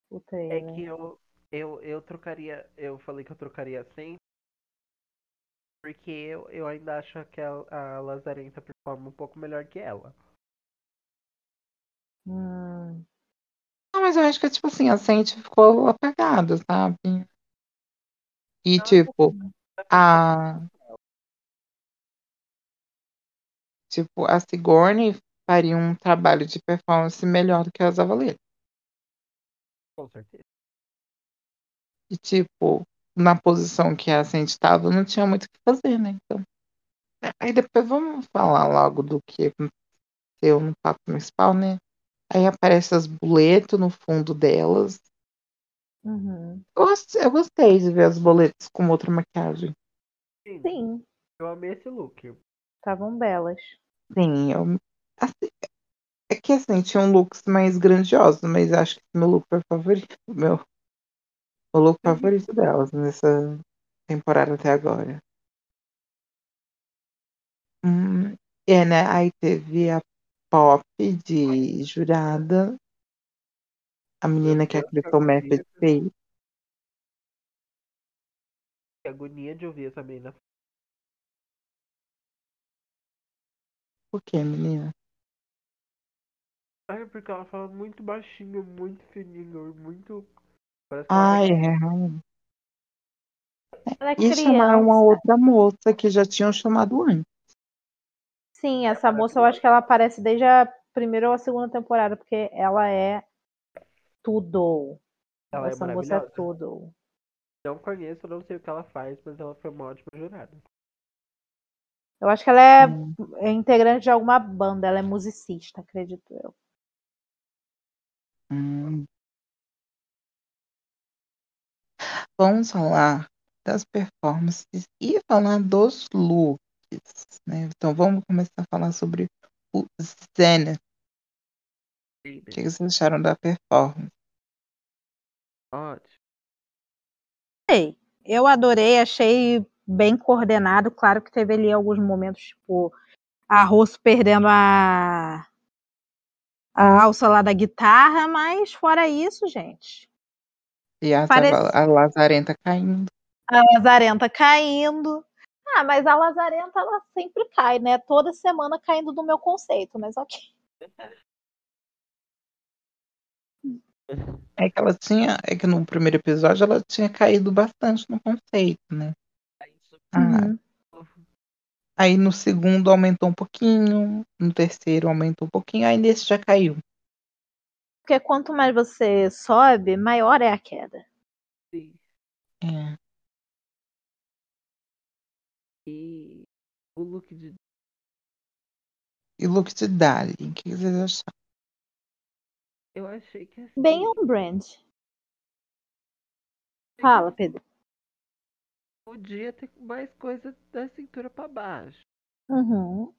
o É trailer. que eu, eu, eu trocaria. Eu falei que eu trocaria sempre. Porque eu, eu ainda acho que a, a Lazarenta performa um pouco melhor que ela. Hum, Não, mas eu acho que, tipo assim, a Saint ficou apagada, sabe? E, tipo, a. Tipo, a Sigourney faria um trabalho de performance melhor do que a Zavaleta. Com certeza. E, tipo, na posição que a Saint estava, não tinha muito o que fazer, né? Então. Aí depois vamos falar logo do que aconteceu no papo principal, né? Aí aparece as boletos no fundo delas. uhum. Eu gostei, eu gostei de ver as boletas com outra maquiagem. Sim, Sim, eu amei esse look. estavam belas. Sim, eu, assim, é que assim, tinham looks mais grandiosos, mas acho que meu look foi o favorito. Meu, o look favorito delas nessa temporada até agora. Hum, é, né? Aí teve a Pop de jurada. A menina que a Deus, Crystal que Method agonia. fez. Que agonia de ouvir essa menina. Por que, menina? Ai, porque ela fala muito baixinho, muito fininho, muito. Parece ela Ai, vai- é. Ela é E chamaram uma outra moça que já tinham chamado antes. Sim, essa moça eu acho que ela aparece desde a primeira ou a segunda temporada, porque ela é tudo. Ela é essa moça é maravilhosa. tudo. Não conheço, não sei o que ela faz, mas ela foi uma ótima jurada. Eu acho que ela é, Hum. é integrante de alguma banda, ela é musicista, acredito eu. Hum. Vamos falar das performances e falar dos looks, né? Então vamos começar a falar sobre o Zenith. O que vocês acharam da performance? Ótimo. Sei. Eu adorei, achei bem coordenado. Claro que teve ali alguns momentos, tipo, a Rosso perdendo a, a alça lá da guitarra, mas fora isso, gente. E a, Parece- a Lazarenta caindo. A Lazarenta caindo. Ah, mas a Lazarenta, ela sempre cai, né? Toda semana caindo do meu conceito, mas ok. (laughs) É que ela tinha, é que no primeiro episódio ela tinha caído bastante no conceito, né? Ah, Uhum. Aí no segundo aumentou um pouquinho, no terceiro aumentou um pouquinho, aí nesse já caiu. Porque quanto mais você sobe, maior é a queda. Sim. É. E o look de. E look de Dali, o que vocês acharam? Eu achei que assim. Bem on brand. Fala, Pedro. Podia ter mais coisa da cintura pra baixo. Uhum.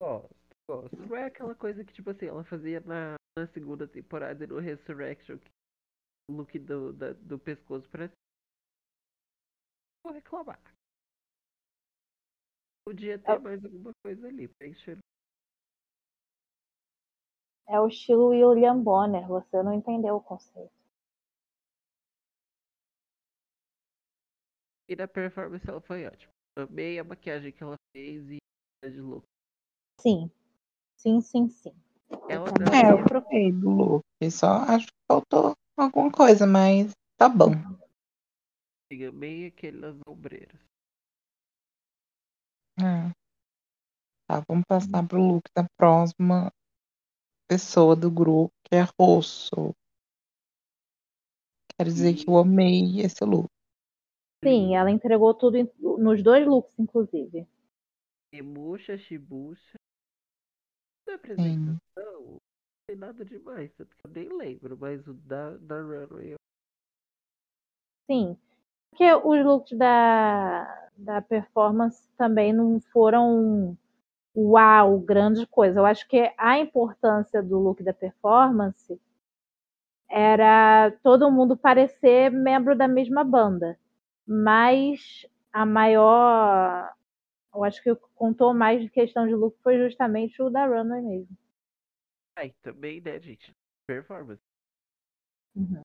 Gosto, gosto. Não é aquela coisa que, tipo assim, ela fazia na, na segunda temporada e no Resurrection. Que o look do, da- do pescoço parece. Vou reclamar. Podia ter Ah. mais alguma coisa ali pra encher. É o estilo William Bonner, você não entendeu o conceito. E na performance ela foi ótima. Amei a maquiagem que ela fez e de look. Sim. Sim, sim, sim. Também É, eu eu gostei do look. Só acho que faltou alguma coisa, mas tá bom. amei aquelas ombreiras. É. Tá, vamos passar pro look da próxima pessoa do grupo, que é Rosso. Quero dizer que eu amei esse look. Sim, ela entregou tudo nos dois looks, inclusive. Emuxa, Shibucha. Da apresentação, não tem nada demais, eu nem lembro, mas o da, da Runway Sim. Porque os looks da, da performance também não foram uau, grande coisa. Eu acho que a importância do look da performance era todo mundo parecer membro da mesma banda. Mas a maior. Eu acho que o que contou mais de questão de look foi justamente o da Runway mesmo. Aí também, né, gente? Performance. Uhum.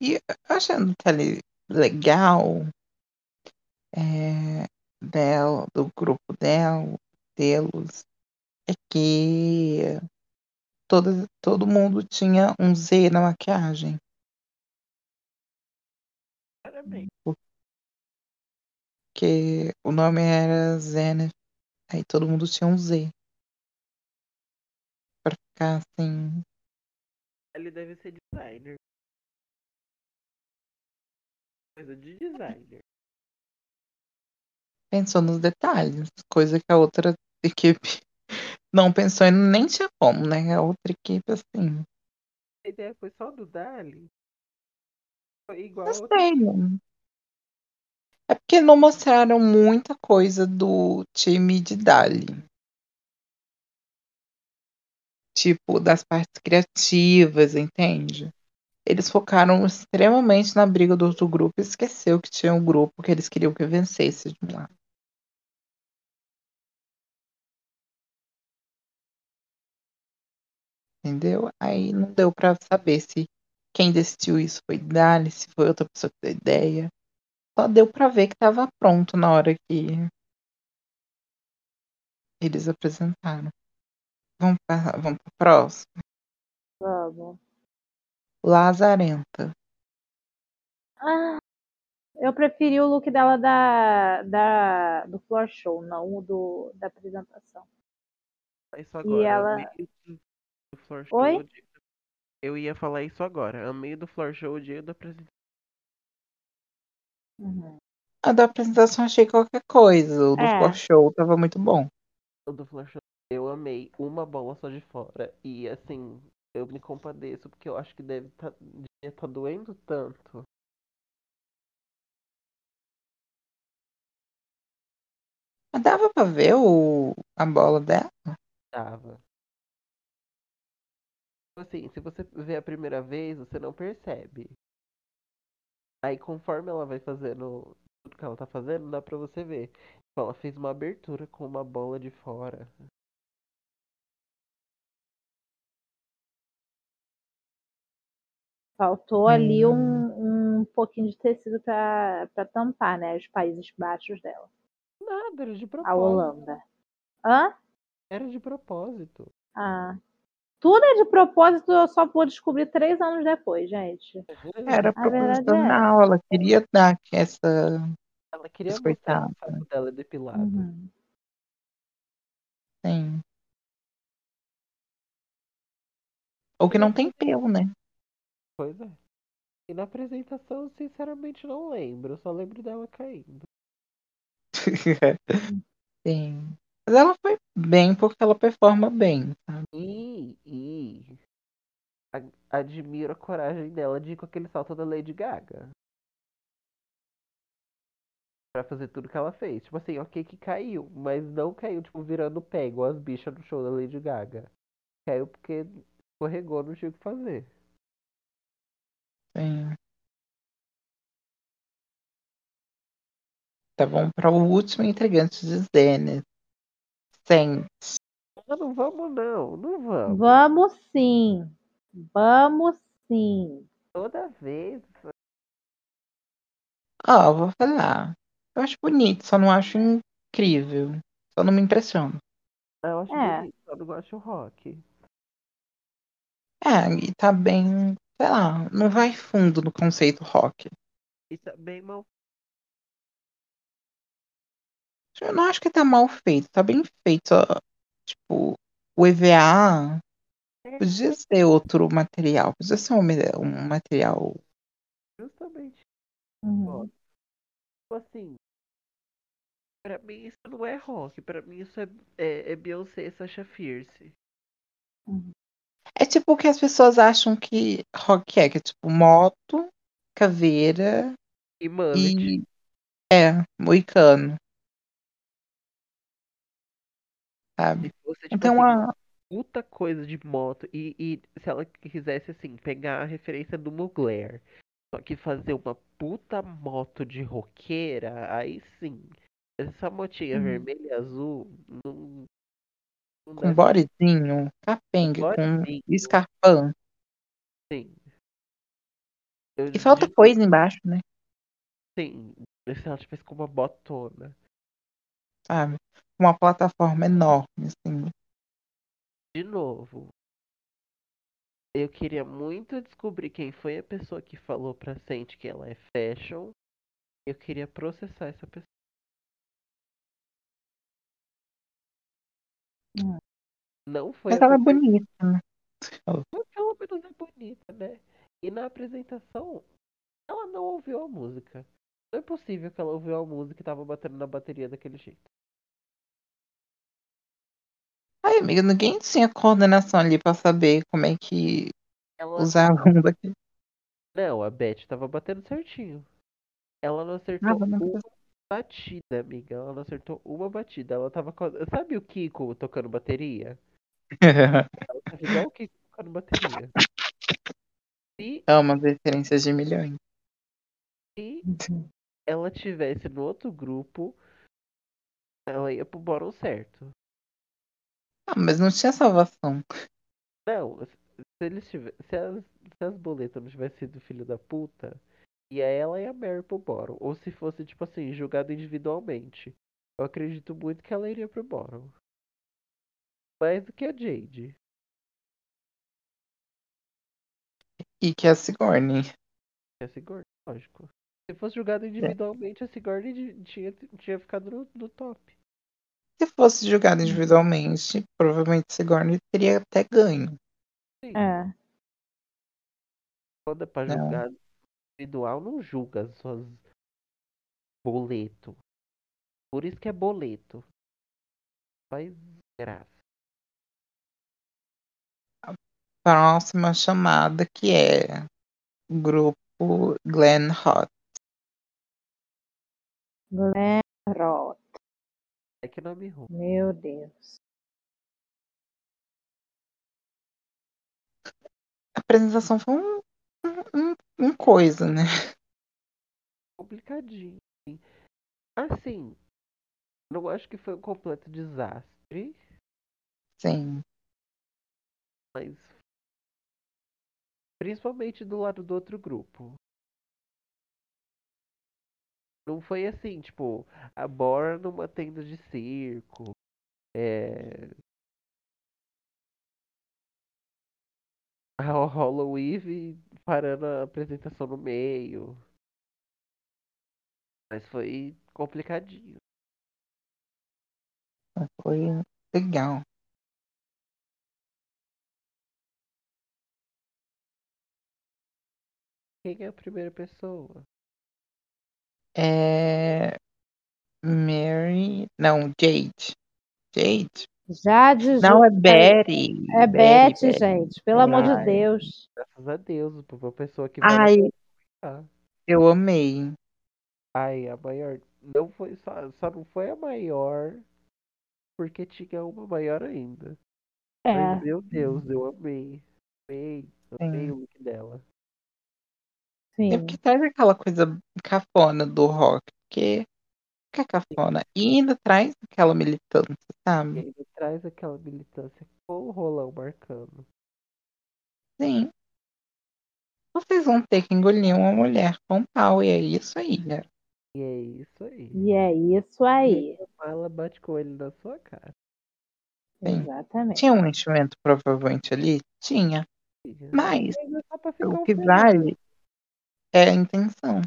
E eu achando que ali legal é, dela, do grupo dela, deles, é que todo, todo mundo tinha um Z na maquiagem. Parabéns. Porque o nome era Zenith. Aí todo mundo tinha um Z. Pra ficar assim. Ele deve ser designer. Coisa de designer. Pensou nos detalhes. Coisa que a outra equipe (laughs) não pensou e nem tinha como, né? A outra equipe, assim. A ideia foi só do Dali. Foi igual Não a outra. É porque não mostraram muita coisa do time de Dali. Tipo, das partes criativas, entende? Eles focaram extremamente na briga do outro grupo e esqueceu que tinha um grupo que eles queriam que vencesse de um lado. Entendeu? Aí não deu pra saber se quem decidiu isso foi Dali, se foi outra pessoa que deu ideia. Só deu pra ver que tava pronto na hora que eles apresentaram. Vamos pra, vamos pra próxima. Vamos. Lazarenta. Ah, eu preferi o look dela da, da, do floor show, não o do, da apresentação. Isso agora. ela- amei do Floor Show. Oi? Eu ia falar isso agora. Amei do Floor Show o dia da apresentação. Uhum. A da apresentação achei qualquer coisa. O do É. floor show tava muito bom. O do Floor Show eu amei uma bola só de fora. E assim, eu me compadeço porque eu acho que deve tá, devia tá doendo tanto. Mas dava pra ver o, a bola dela? Tava. Assim, se você vê a primeira vez, você não percebe. Aí conforme ela vai fazendo tudo que ela tá fazendo, dá pra você ver. Tipo, ela fez uma abertura com uma bola de fora. Faltou ali Hum. um, um pouquinho de tecido pra pra tampar, né? Os Países Baixos dela. Nada, era de A propósito. Holanda. Hã? Era de propósito. Ah. Tudo é de propósito, eu só vou descobrir três anos depois, gente. Era A verdade é proposital, ela queria dar essa. Ela queria Biscoitada. o fato dela depilado. Uhum. Sim. Ou que não tem pelo, né? Pois é. E na apresentação, sinceramente, não lembro. Eu só lembro dela caindo. (laughs) Sim. Mas ela foi bem porque ela performa bem, sabe? E, e admiro a coragem dela de ir com aquele salto da Lady Gaga. Pra fazer tudo que ela fez. Tipo assim, ok que caiu, mas não caiu, tipo, virando pé, igual as bichas do show da Lady Gaga. Caiu porque escorregou, não tinha o que fazer. Sim. Tá bom para o último intrigante de Zenith. Não vamos não, não vamos. Vamos sim. Vamos sim. Toda vez. Ó, eu vou falar. Eu acho bonito, só não acho incrível. Só não me impressiona. Eu acho É. bonito, só não gosto do rock. É, e tá bem, sei lá, não vai fundo no conceito rock. E tá bem mal. Eu não acho que tá mal feito, tá bem feito. Tipo, o EVA podia ser outro material, podia ser um, um material. Justamente. Uhum. Tipo assim. Pra mim isso não é rock, pra mim isso é, é, é Beyoncé e Sasha Fierce. É tipo o que as pessoas acham que rock é, que é tipo moto, caveira E mullet. e. É, moicano. Sabe? Fosse, tipo Então, assim, puta coisa de moto. E, e se ela quisesse, assim, pegar a referência do Mugler. Só que fazer uma puta moto de roqueira, aí sim. Essa motinha Hum. vermelha e azul não, não com bodezinho, capenga, com escarpão. Sim. Eu, E falta de coisa embaixo, né? Sim, se ela tivesse com uma botona. Sabe? Uma plataforma enorme, assim. De novo, eu queria muito descobrir quem foi a pessoa que falou pra Sente que ela é fashion. Eu queria processar essa pessoa. Hum. Não foi Mas ela é pessoa bonita, né? Mas pelo menos é bonita, né? E na apresentação, ela não ouviu a música. Não é possível que ela ouviu a música e tava batendo na bateria daquele jeito. Ai, amiga, ninguém tinha coordenação ali pra saber como é que Ela usava um daquele. Não, a Beth tava batendo certinho. Ela não acertou Ah, não uma batida, amiga. Ela não acertou uma batida. Ela tava. Sabe o Kiko tocando bateria? (laughs) Ela tava igual o Kiko tocando bateria. Se, Amo as referências de milhões. se ela tivesse no outro grupo, ela ia pro bottom certo. Ah, mas não tinha salvação. Não, se eles tivessem. Se as, se as boletas não tivessem sido filho da puta, ia ela e a Mary pro bottom. Ou se fosse, tipo assim, julgado individualmente. Eu acredito muito que ela iria pro bottom. Mais do que a Jade. E que é a Sigourney. É a Sigourney, lógico. Se fosse julgado individualmente, a Sigourney tinha, tinha ficado no, no top. Se fosse julgado individualmente, provavelmente Sigourney teria até ganho. Sim. É. É pra Não. julgar individual, não julga as suas boleto. Por isso que é boleto. Faz graça. Próxima chamada que é o grupo Glen Hot. Glen Ross. É que nome ruim. Meu Deus. A apresentação foi um, um, um- um coisa, né? complicadinho. Assim, não acho que foi um completo desastre, Sim. mas principalmente do lado do outro grupo. Não foi assim, tipo, a Bora numa tenda de circo. É. A Hollow Eve parando a apresentação no meio. Mas foi complicadinho. Foi legal. Quem é a primeira pessoa? É. Mary. Não, Jade. Jade? Jade Não, é Betty. É Betty, Beth, gente. Pelo amor de Ai. Deus. Graças a Deus, pra uma pessoa que a Ai, ficar. eu amei. Ai, a maior. Não foi só, só não foi a maior porque tinha uma maior ainda. É. Mas, meu Deus, eu amei. Amei, amei Sim. o look dela. É Sim. porque traz aquela coisa cafona do rock, porque fica cafona. E ainda traz aquela militância, E sabe? ainda traz aquela militância com o rolão marcando. Sim. Vocês vão ter que engolir uma mulher com pau, e é isso aí, né? E é isso aí. E é isso aí. ela bate com ele na sua cara. Sim. Exatamente. Tinha um enchimento provavelmente ali? Tinha. Mas é o que vale é a intenção.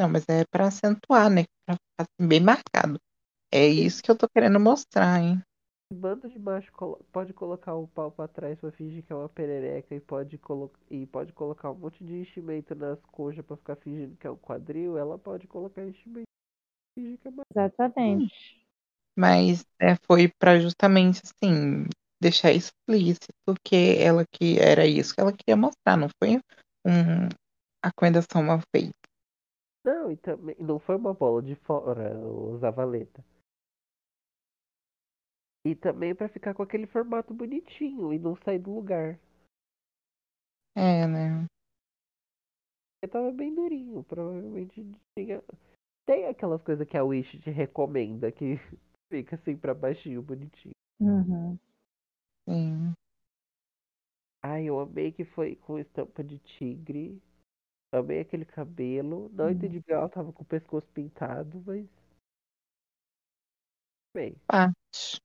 Não, mas é pra acentuar, né? Pra ficar assim, bem marcado. É isso que eu tô querendo mostrar, hein? Bando de macho colo- pode colocar o pau pra trás pra fingir que é uma perereca e pode, colo e pode colocar um monte de enchimento nas coxas pra ficar fingindo que é um quadril, ela pode colocar enchimento e fingir que é uma... Exatamente. Mas é, foi pra justamente assim deixar explícito que ela que era isso que ela queria mostrar, não foi um a coendação mal feita. Não, e também não foi uma bola de fora, o Zavaleta. E também pra ficar com aquele formato bonitinho e não sair do lugar. É, né? Eu tava bem durinho, provavelmente tinha. Tem aquelas coisas que a Wish te recomenda que (laughs) fica assim pra baixinho, bonitinho. Uhum. Sim. Ai, eu amei que foi com estampa de tigre. Amei aquele cabelo. Não Uhum. entendi que ela tava com o pescoço pintado, mas. Bem, Parte.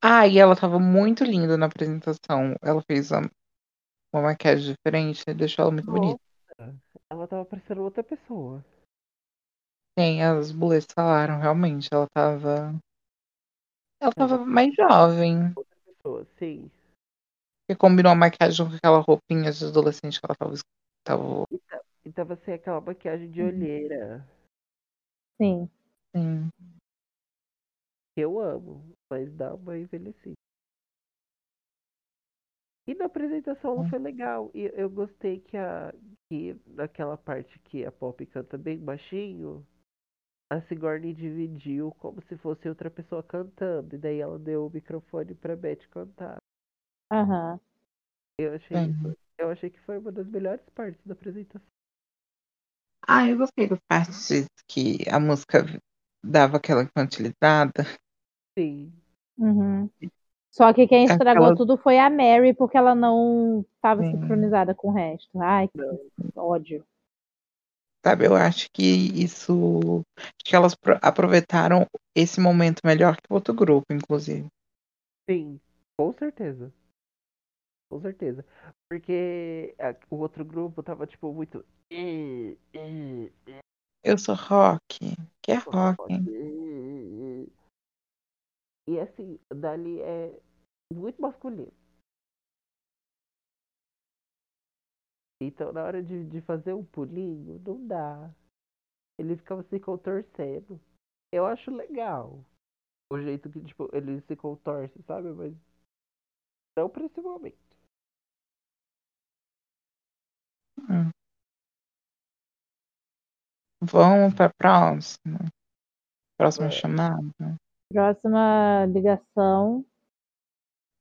Ah, e ela tava muito linda na apresentação. Ela fez uma, uma maquiagem diferente, deixou ela muito bonita. ela tava parecendo outra pessoa. Sim, as bullets falaram, realmente, ela tava. Ela tava mais jovem. Pessoa, sim. Que combinou a maquiagem com aquela roupinha de adolescente que ela tava. tava E, ta- e tava sem aquela maquiagem de Uhum. olheira. Sim. Que eu amo, mas dá uma envelhecida. E na apresentação ela Hum. foi legal. E eu gostei que a. que naquela parte que a Pop canta bem baixinho, a Sigourney dividiu como se fosse outra pessoa cantando. E daí ela deu o microfone pra Beth cantar. Aham. Eu achei isso. Eu achei que foi uma das melhores partes da apresentação. Ah, eu gostei das partes que a música dava aquela infantilizada. Sim. Uhum. Só que quem estragou Aquela- tudo foi a Mary, porque ela não estava sincronizada com o resto. Ai, que Não. ódio. Sabe, eu acho que isso. Acho que elas pro- aproveitaram esse momento melhor que o outro grupo, inclusive. Sim, com certeza. Com certeza. Porque a- o outro grupo tava, tipo, muito. "Eh, eh, eh, Eu sou rock. Que é rock. eh". E assim, dali é muito masculino. Então, na hora de, de fazer um pulinho, não dá. Ele ficava se contorcendo. Eu acho legal o jeito que, tipo, ele se contorce, sabe? Mas não pra esse momento. Hum. Vamos pra próxima. Próxima É. chamada. Próxima ligação,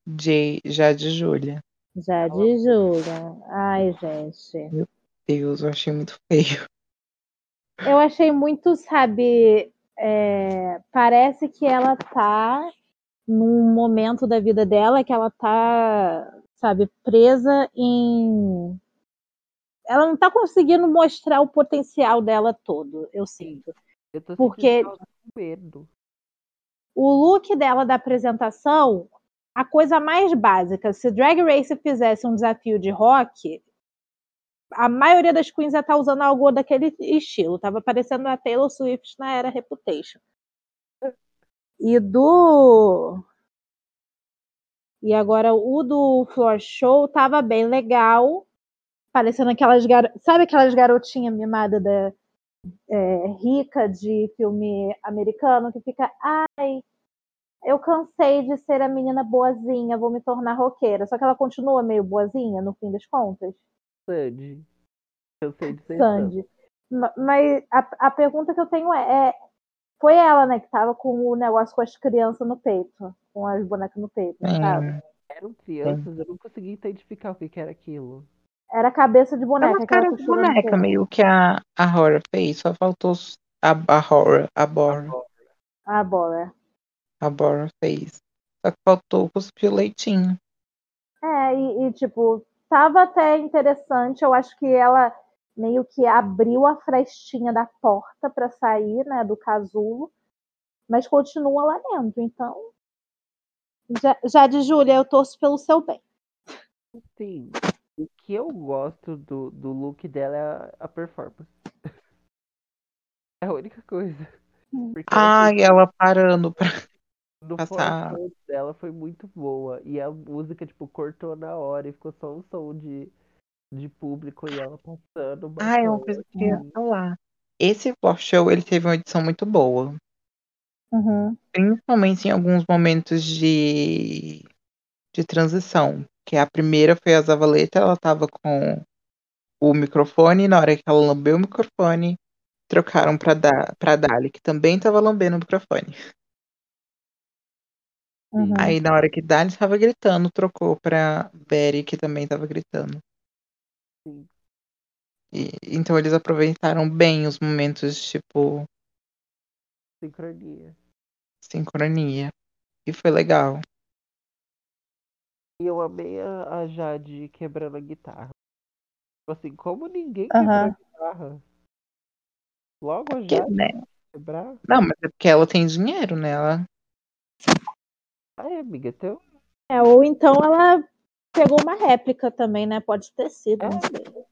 De, já de Júlia. Já de Júlia. Ai, gente. Deus, eu achei muito feio. Eu achei muito, sabe, é, parece que ela tá num momento da vida dela que ela tá, sabe, presa em. Ela não tá conseguindo mostrar o potencial dela todo, eu sinto. Eu tô Porque- sentindo que ela tá medo. O look dela da apresentação, a coisa mais básica, se Drag Race fizesse um desafio de rock, a maioria das queens ia estar usando algo daquele estilo. Tava parecendo a Taylor Swift na era Reputation. E do. E agora o do Floor Show tava bem legal. Parecendo aquelas garotas. Sabe aquelas garotinhas mimadas da, é, rica de filme americano que fica. Ai, eu cansei de ser a menina boazinha, vou me tornar roqueira. Só que ela continua meio boazinha, no fim das contas. Sandy. Eu sei de ser Sandy. Ma- Mas a, a pergunta que eu tenho é, é, foi ela, né, que tava com o negócio com as crianças no peito, com as bonecas no peito, tava? Sim. Eram crianças, eu não conseguia identificar o que, que era aquilo. Era cabeça de É boneca, uma aquela cara de boneca, meio que a, a Horror fez. Só faltou a, a Horror, a Bora. Ah, bora. A Bora fez. Só que faltou cuspir o leitinho. É, e, e, tipo, tava até interessante, eu acho que ela meio que abriu a frestinha da porta para sair, né, do casulo, mas continua lá dentro, então... Já, já de Júlia, eu torço pelo seu bem. Sim. O que eu gosto do, do look dela é a, a performance. (laughs) É a única coisa. Porque Ai, assim, ela parando pra. No passar- dela foi muito boa. E a música, tipo, cortou na hora e ficou só um som de, de público e ela passando. Ai, é uma bastante. coisa que eu ia falar. Esse floor show, ele teve uma edição muito boa. Uhum. Principalmente em alguns momentos de, de transição. Que a primeira foi a Zavaleta, ela tava com o microfone, e na hora que ela lambeu o microfone, trocaram pra, da, pra Dali, que também tava lambendo o microfone. Uhum. Aí na hora que Dali estava gritando, trocou pra Betty, que também estava gritando. Sim. E, então eles aproveitaram bem os momentos, tipo, Sincronia. sincronia. E foi legal. E eu amei a, a Jade quebrando a guitarra. Tipo assim, como ninguém quebrou a guitarra? Logo a Porque, Jade né? quebrar? Não, mas é porque ela tem dinheiro, né? Ela... Ai, amiga, teu. É, ou então ela pegou uma réplica também, né? Pode ter sido, É. não sei.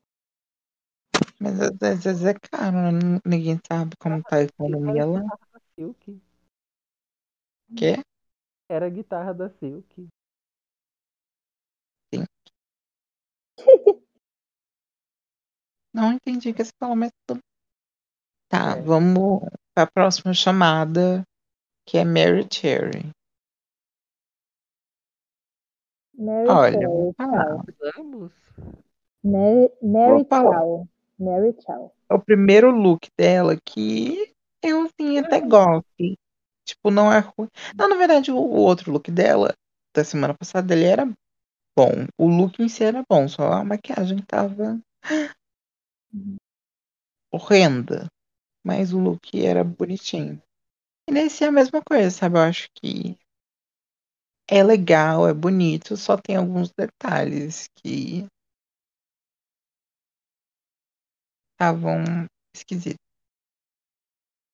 Mas às vezes é caro, né? Ninguém sabe como tá a economia Era a lá. guitarra da Silk. Quê? Era a guitarra da Silk. (laughs) Não entendi o que você falou, mas tudo. Tá, É. vamos pra próxima chamada, que é Mary Cherry. Mary Olha, Chow, vou falar. Vamos? Mary, Mary. Chow. Mary Chow. É o primeiro look dela que eu assim até gosto. Tipo, não é ruim. Não, na verdade, o, o outro look dela, da semana passada, ele era bom. O look em si era bom, só a maquiagem tava Uhum. horrenda. Mas o look era bonitinho. E nesse é a mesma coisa, sabe? Eu acho que é legal, é bonito, só tem alguns detalhes que estavam esquisitos.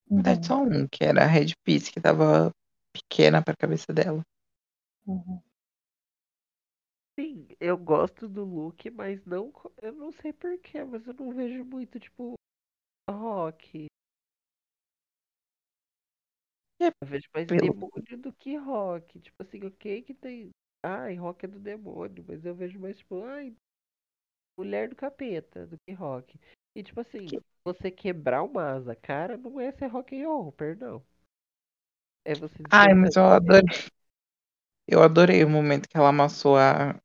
Uhum. verdade, só um, que era a Red Piece, que tava pequena pra cabeça dela. Uhum. Sim, eu gosto do look, mas não. Eu não sei porquê, mas eu não vejo muito, tipo, rock. É, Eu vejo mais pelo- demônio do que rock. Tipo assim, ok que tem. Ai, rock é do demônio, mas eu vejo mais, tipo, ai, mulher do capeta do que rock. E tipo assim, Que- você quebrar uma asa, cara, não é ser rock and roll, perdão. É você Ai, mas eu despertar- adorei. Eu adorei o momento que ela amassou a,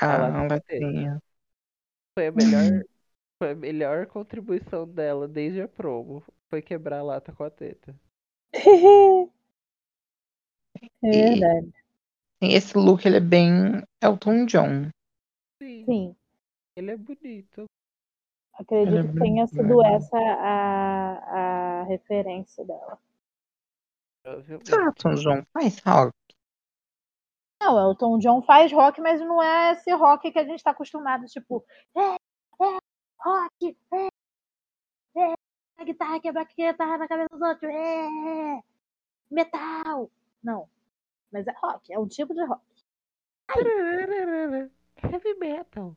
a latinha. Foi a melhor, foi a melhor contribuição dela desde a promo. Foi quebrar a lata com a teta. (laughs) É E- verdade. Esse look, ele é bem Elton John. Sim, Sim. ele é bonito. Acredito Ele é que tenha sido essa a, a referência dela. Provavelmente. Esse Elton John faz rock. Não, o Elton John faz rock, mas não é esse rock que a gente tá acostumado, tipo, é, é, rock, é, é, a guitarra quebra a guitarra na cabeça dos outros, é, metal. Não, mas é rock, é um tipo de rock. Heavy metal.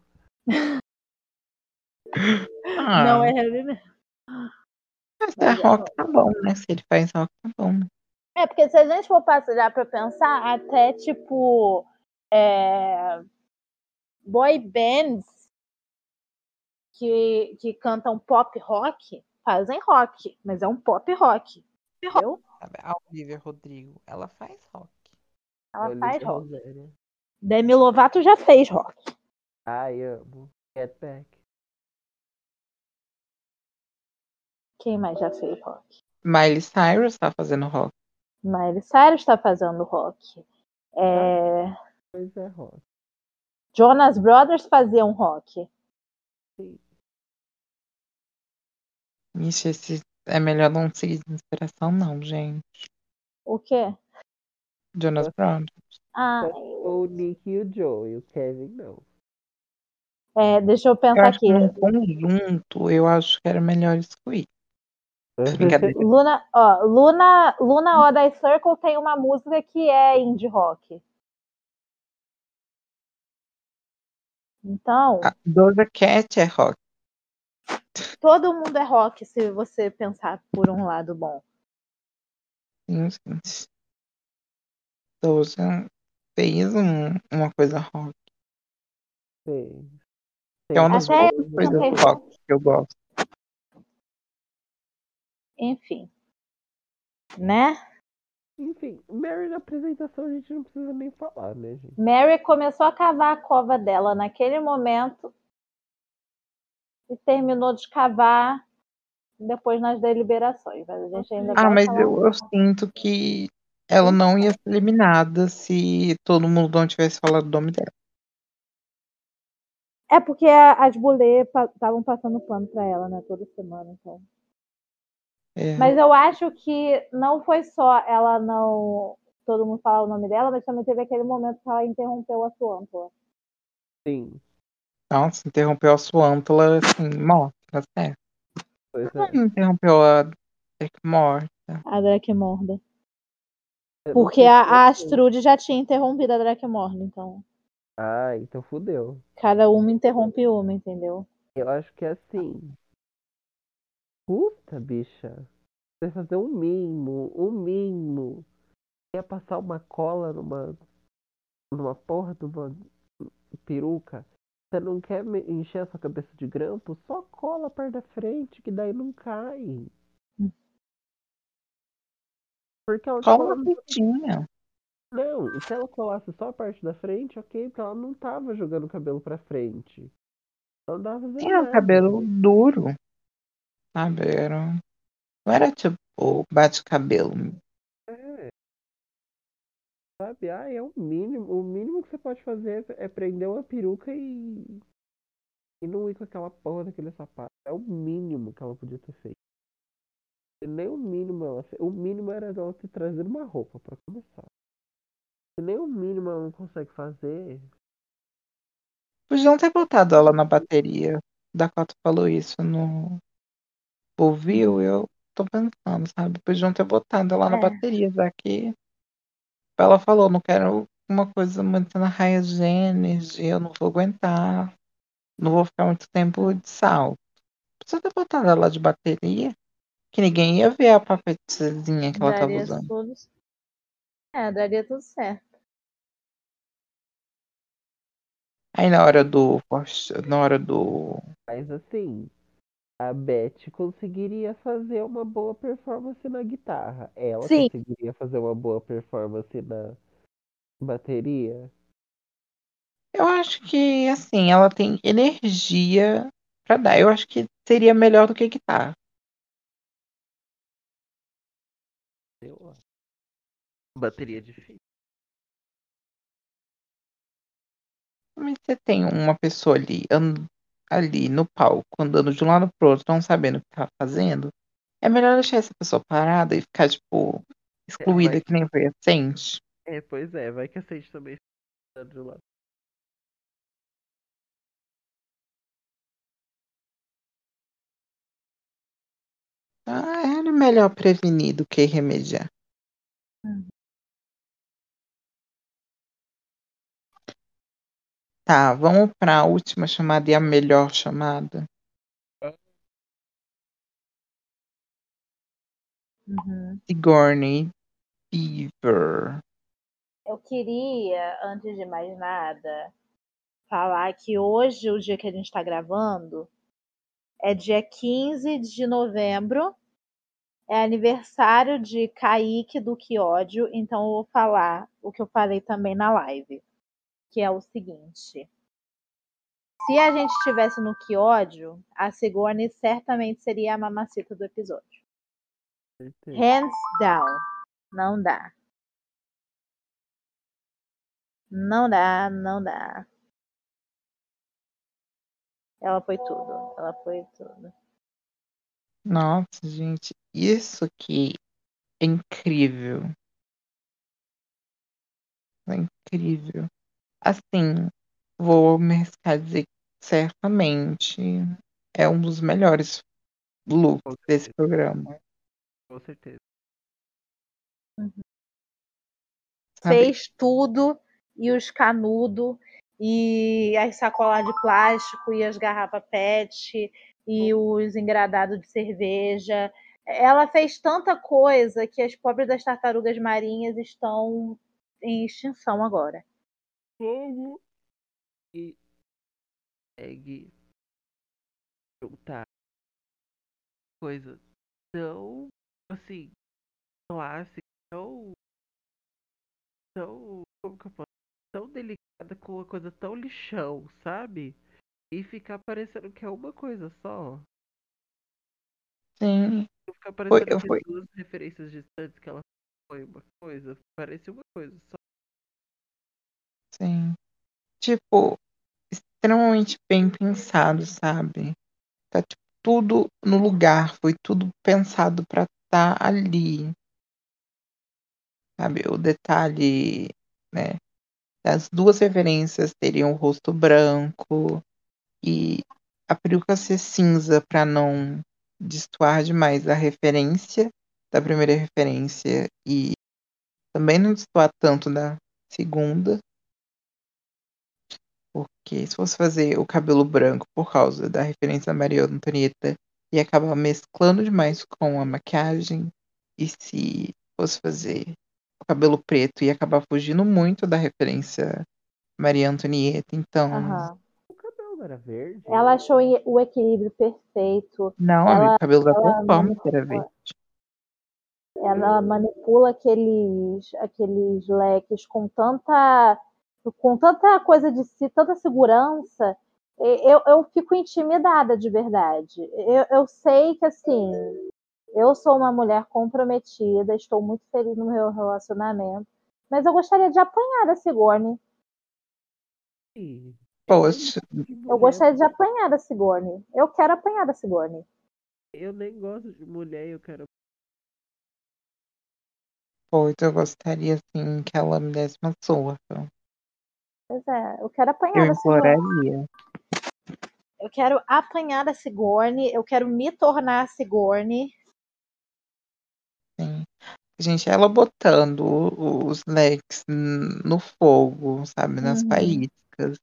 Ah, Não é heavy metal. mas mas é é rock, rock. tá bom, né? Se ele faz rock, tá bom. É, porque se a gente for passar pra pensar, até tipo, é, boy bands que, que cantam pop rock fazem rock, mas é um pop rock. Entendeu? A Olivia Rodrigo, ela faz rock. Ela Olivia faz rock. Rosário. Demi Lovato já fez rock. Ai, amo. Get back. Quem mais já fez rock? Miley Cyrus tá fazendo rock. Miley Cyrus está fazendo rock. É, Pois é, rock. Jonas Brothers faziam rock. Ixi, esse é melhor não seguir de inspiração, não, gente. O quê? Jonas Eu- Brothers. Ah, O Nick e o Joe, e o Kevin não. é, deixa eu Eu pensar acho aqui. que conjunto, eu acho que era melhor excluir. Brincadeira. Luna, ó, Luna, Luna Oda Circle tem uma música que é indie rock. Então, A Doja Cat é rock. Todo mundo é rock se você pensar por um lado bom. Sim, gente. Doja fez um- uma coisa rock. É uma das poucas coisas cantei rock que eu gosto. Enfim. Né? Enfim, Mary na apresentação a gente não precisa nem falar, né, gente? Mary começou a cavar a cova dela naquele momento e terminou de cavar depois nas deliberações. Mas a gente ainda Ah, mas eu, eu sinto que ela não ia ser eliminada se todo mundo não tivesse falado o nome dela. É porque as bulê estavam passando pano pra ela, né? Toda semana, então. É. Mas eu acho que não foi só ela não. Todo mundo falar o nome dela, mas também teve aquele momento que ela interrompeu a Suântula. Sim, Nossa, interrompeu a Suântula, assim, morta, né? pois é. não interrompeu a Drake morta. A Drake Morda. Não Porque a. Astrude já tinha interrompido a Drake Morda, então. Ah, então fudeu. Cada uma interrompe uma, entendeu? Eu acho que é assim. Puta, bicha. Você fazer um mínimo, um mínimo. Quer passar uma cola numa. numa porra de uma peruca. Você não quer encher a sua cabeça de grampo? Só cola perto da frente, que daí não cai. Porque ela Cola cola uma fitinha. Não, se ela colasse só a parte da frente, ok, porque ela não tava jogando o cabelo pra frente. Ela não tava fazendo o cabelo duro. Sabe? Era... Não era tipo bate-cabelo. É. Sabe? Ah, é o mínimo. O mínimo que você pode fazer é prender uma peruca e. E não ir com aquela porra daquele sapato. É o mínimo que ela podia ter feito. E nem o mínimo ela fez. O mínimo era ela ter trazido uma roupa pra começar. Se nem o mínimo ela não consegue fazer. Podiam ter botado ela na bateria. Dakota falou isso no. Ouviu? Eu tô pensando, sabe? Podiam ter botado ela na É. bateria, já que ela falou, não quero uma coisa muito na raia de energia, eu não vou aguentar. Não vou ficar muito tempo de salto. Precisa ter botado ela de bateria, que ninguém ia ver a papetizinha que ela tava Daria usando. tudo. É, daria tudo certo. Aí na hora do. Na hora do. Mas assim, a Beth conseguiria fazer uma boa performance na guitarra. Ela Sim. conseguiria fazer uma boa performance na bateria. Eu acho que, assim, ela tem energia pra dar. Eu acho que seria melhor do que guitarra. Eu acho. Bateria é difícil. Mas você tem uma pessoa ali, ali no palco, andando de um lado pro outro, não sabendo o que tá fazendo. É melhor deixar essa pessoa parada e ficar, tipo, excluída vai- que nem foi recente. É, pois é, vai que a Sage também está de lado. Ah, era melhor prevenir do que remediar. Uhum. Tá, vamos pra última chamada e a melhor chamada. Uhum. Sigourney Beaver. Eu queria, antes de mais nada, falar que hoje, o dia que a gente está gravando, é dia 15 de novembro, é aniversário de Kaique do Que Ódio, então eu vou falar o que eu falei também na live, que é o seguinte. Se a gente estivesse no Que Ódio, a Sigourney certamente seria a mamacita do episódio. Certeza. Hands down. Não dá. Não dá, não dá. Ela foi tudo. Ela foi tudo. Nossa, gente, isso aqui é incrível. É incrível. Assim, vou me arriscar a dizer que certamente é um dos melhores looks desse programa. Com certeza. Sabe? Fez tudo e os canudos e as sacolas de plástico e as garrafas PET e os engradados de cerveja. Ela fez tanta coisa que as pobres das tartarugas marinhas estão em extinção agora. Como e consegue juntar coisa tão assim clássica, tão tão como que eu posso tão delicada com uma coisa tão lixão, sabe? E ficar parecendo que é uma coisa só. Sim. Ficar parecendo que foi. duas referências distantes que ela foi uma coisa. Parecia uma coisa. Só Sim. Tipo, extremamente bem pensado, sabe? Tá tipo, tudo no lugar, foi tudo pensado pra estar ali. Sabe? O detalhe, né? As duas referências teriam o rosto branco e a peruca ser cinza pra não destoar demais a referência da primeira referência e também não destoar tanto da segunda. Porque se fosse fazer o cabelo branco por causa da referência da Maria Antonieta, ia acabar mesclando demais com a maquiagem. E se fosse fazer o cabelo preto, ia acabar fugindo muito da referência Maria Antonieta. Então, Aham. o cabelo era verde. Ela achou o equilíbrio perfeito. não, Ela- o cabelo da performance era verde. Ela manipula aqueles, aqueles leques com tanta, com tanta coisa de si, tanta segurança. E- Eu, eu fico intimidada de verdade. Eu, eu sei que assim, eu sou uma mulher comprometida, estou muito feliz no meu relacionamento, mas eu gostaria de apanhar a Sigourney. Sim. Poxa, Eu gostaria de apanhar da Sigourney. Eu quero apanhar da Sigourney. Eu nem gosto de mulher, eu quero. pois eu gostaria, assim, que ela me desse uma surra. Pois é, eu quero Eu apanhar da Sigourney. imploraria. Eu quero apanhar a Sigourney, eu quero me tornar a Sigourney. Sim. Gente, ela botando os n- no fogo, sabe? Nas Uhum. faíscas.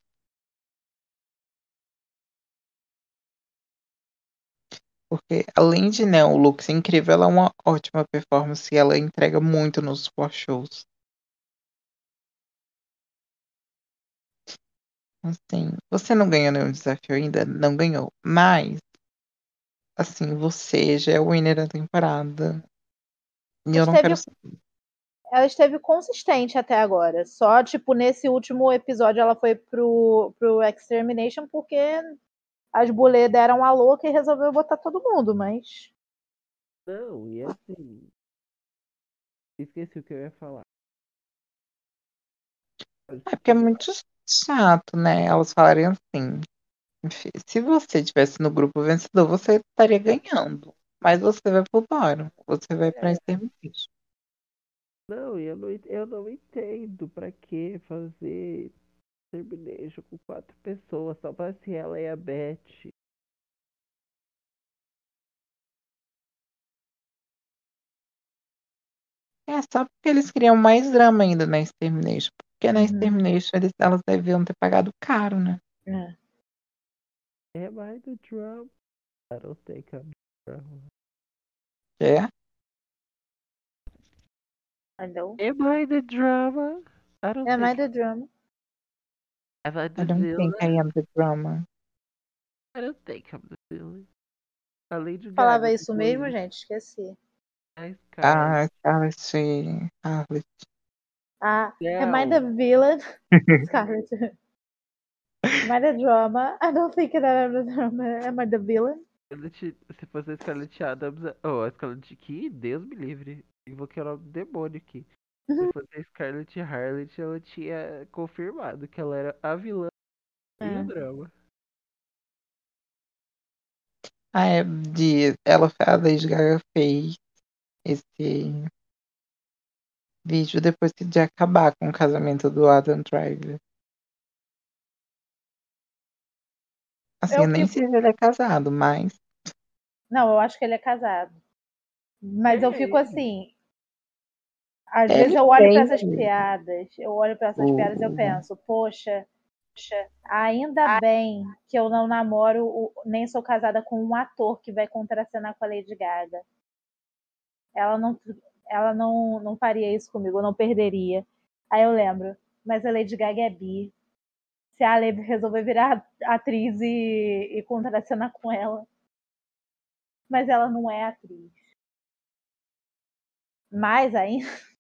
Porque, além de né, o look ser incrível, ela é uma ótima performance e ela entrega muito nos shows. Assim, você não ganhou nenhum desafio ainda? Não ganhou. Mas, assim, você já é o winner da temporada. E eu não Esteve- quero saber. Ela esteve consistente até agora. Só, tipo, nesse último episódio ela foi pro, pro Extermination porque as bulê deram a louca e resolveu botar todo mundo, mas. Não, e assim. Esqueci o que eu ia falar. É porque é muito chato, né? Elas falarem assim. "Fi, Se você estivesse no grupo vencedor, você estaria ganhando. Mas você vai pro bottom. Você vai pra É. extermination. Não, e eu não, en- eu não entendo pra que fazer Termination com quatro pessoas, só pra ser ela e a Beth. É só porque eles criam mais drama ainda na extermination. Porque na Uhum. extermination eles, elas deviam ter pagado caro, né? É. Am I the drama? I don't think I'm the drama. É? Entendeu? Am I the drama? I don't É think mais the drama. Am I I the don't villain? think I am the drama. I don't think I'm the villain. A Lady Falava Gaga isso mesmo, gente? Esqueci. A Scarlett. Ah, Scarlett Ah, am I the villain? (laughs) Scarlett. am I the drama? I don't think that I'm the drama. Am I the villain? Scarlett- Se fosse a Scarlett Adams. Oh, a Scarlett que Deus me livre. Invoquei o nome do demônio aqui. Se fosse a Scarlett Harlot, ela tinha confirmado que ela era a vilã e É. o drama. Ah, é de. Ela, a Lady Gaga fez esse vídeo depois de acabar com o casamento do Adam Driver. Assim, Eu eu nem fico- sei se ele é casado, mas. Não, eu acho que ele é casado. Mas eu É fico assim. Às Ele vezes eu olho para essas piadas, eu olho para essas O- piadas e eu penso, poxa, poxa, ainda bem que eu não namoro, nem sou casada com um ator que vai contracenar com a Lady Gaga. Ela não, ela não, não faria isso comigo, eu não perderia. Aí eu lembro, mas a Lady Gaga é bi. Se a Lady resolver virar atriz e, e contracenar com ela. Mas ela não é atriz. Mais ainda, (laughs)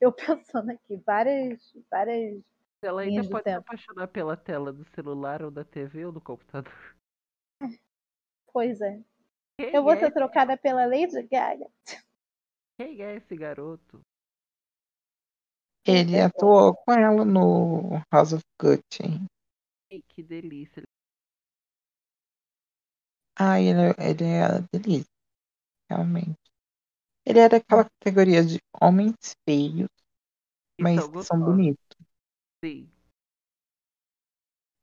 eu pensando aqui, várias, várias Ela ainda pode se apaixonar pela tela do celular ou da TV ou do computador. coisas. Quem Eu vou é? ser trocada pela Lady Gaga. (laughs) Quem é esse garoto? Ele atuou com ela no House of Gucci. Que delícia. Ah, ele, ele é delícia, realmente. Ele é daquela categoria de homens feios, mas Então, que são bonitos. Sim,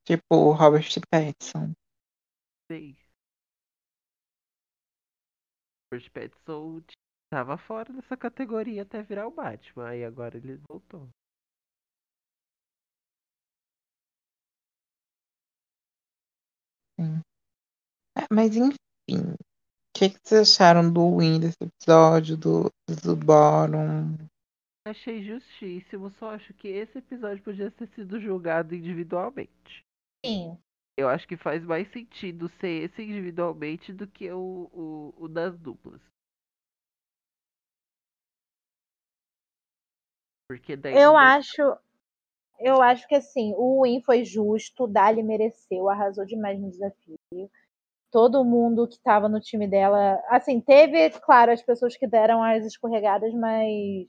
Tipo o Robert Pattinson. sim. Robert Pattinson tava fora dessa categoria até virar o Batman. Aí agora ele voltou. Sim. É, mas enfim, o que, que vocês acharam do Win desse episódio, do, do Bottom? Achei justíssimo, só acho que esse episódio podia ter sido julgado individualmente. Sim. Eu acho que faz mais sentido ser esse individualmente do que o, o, o das duplas. Porque daí. Eu acho. Eu acho que assim, o win foi justo, o Dali mereceu, arrasou demais no desafio. Todo mundo que estava no time dela, assim, teve, claro, as pessoas que deram as escorregadas, mas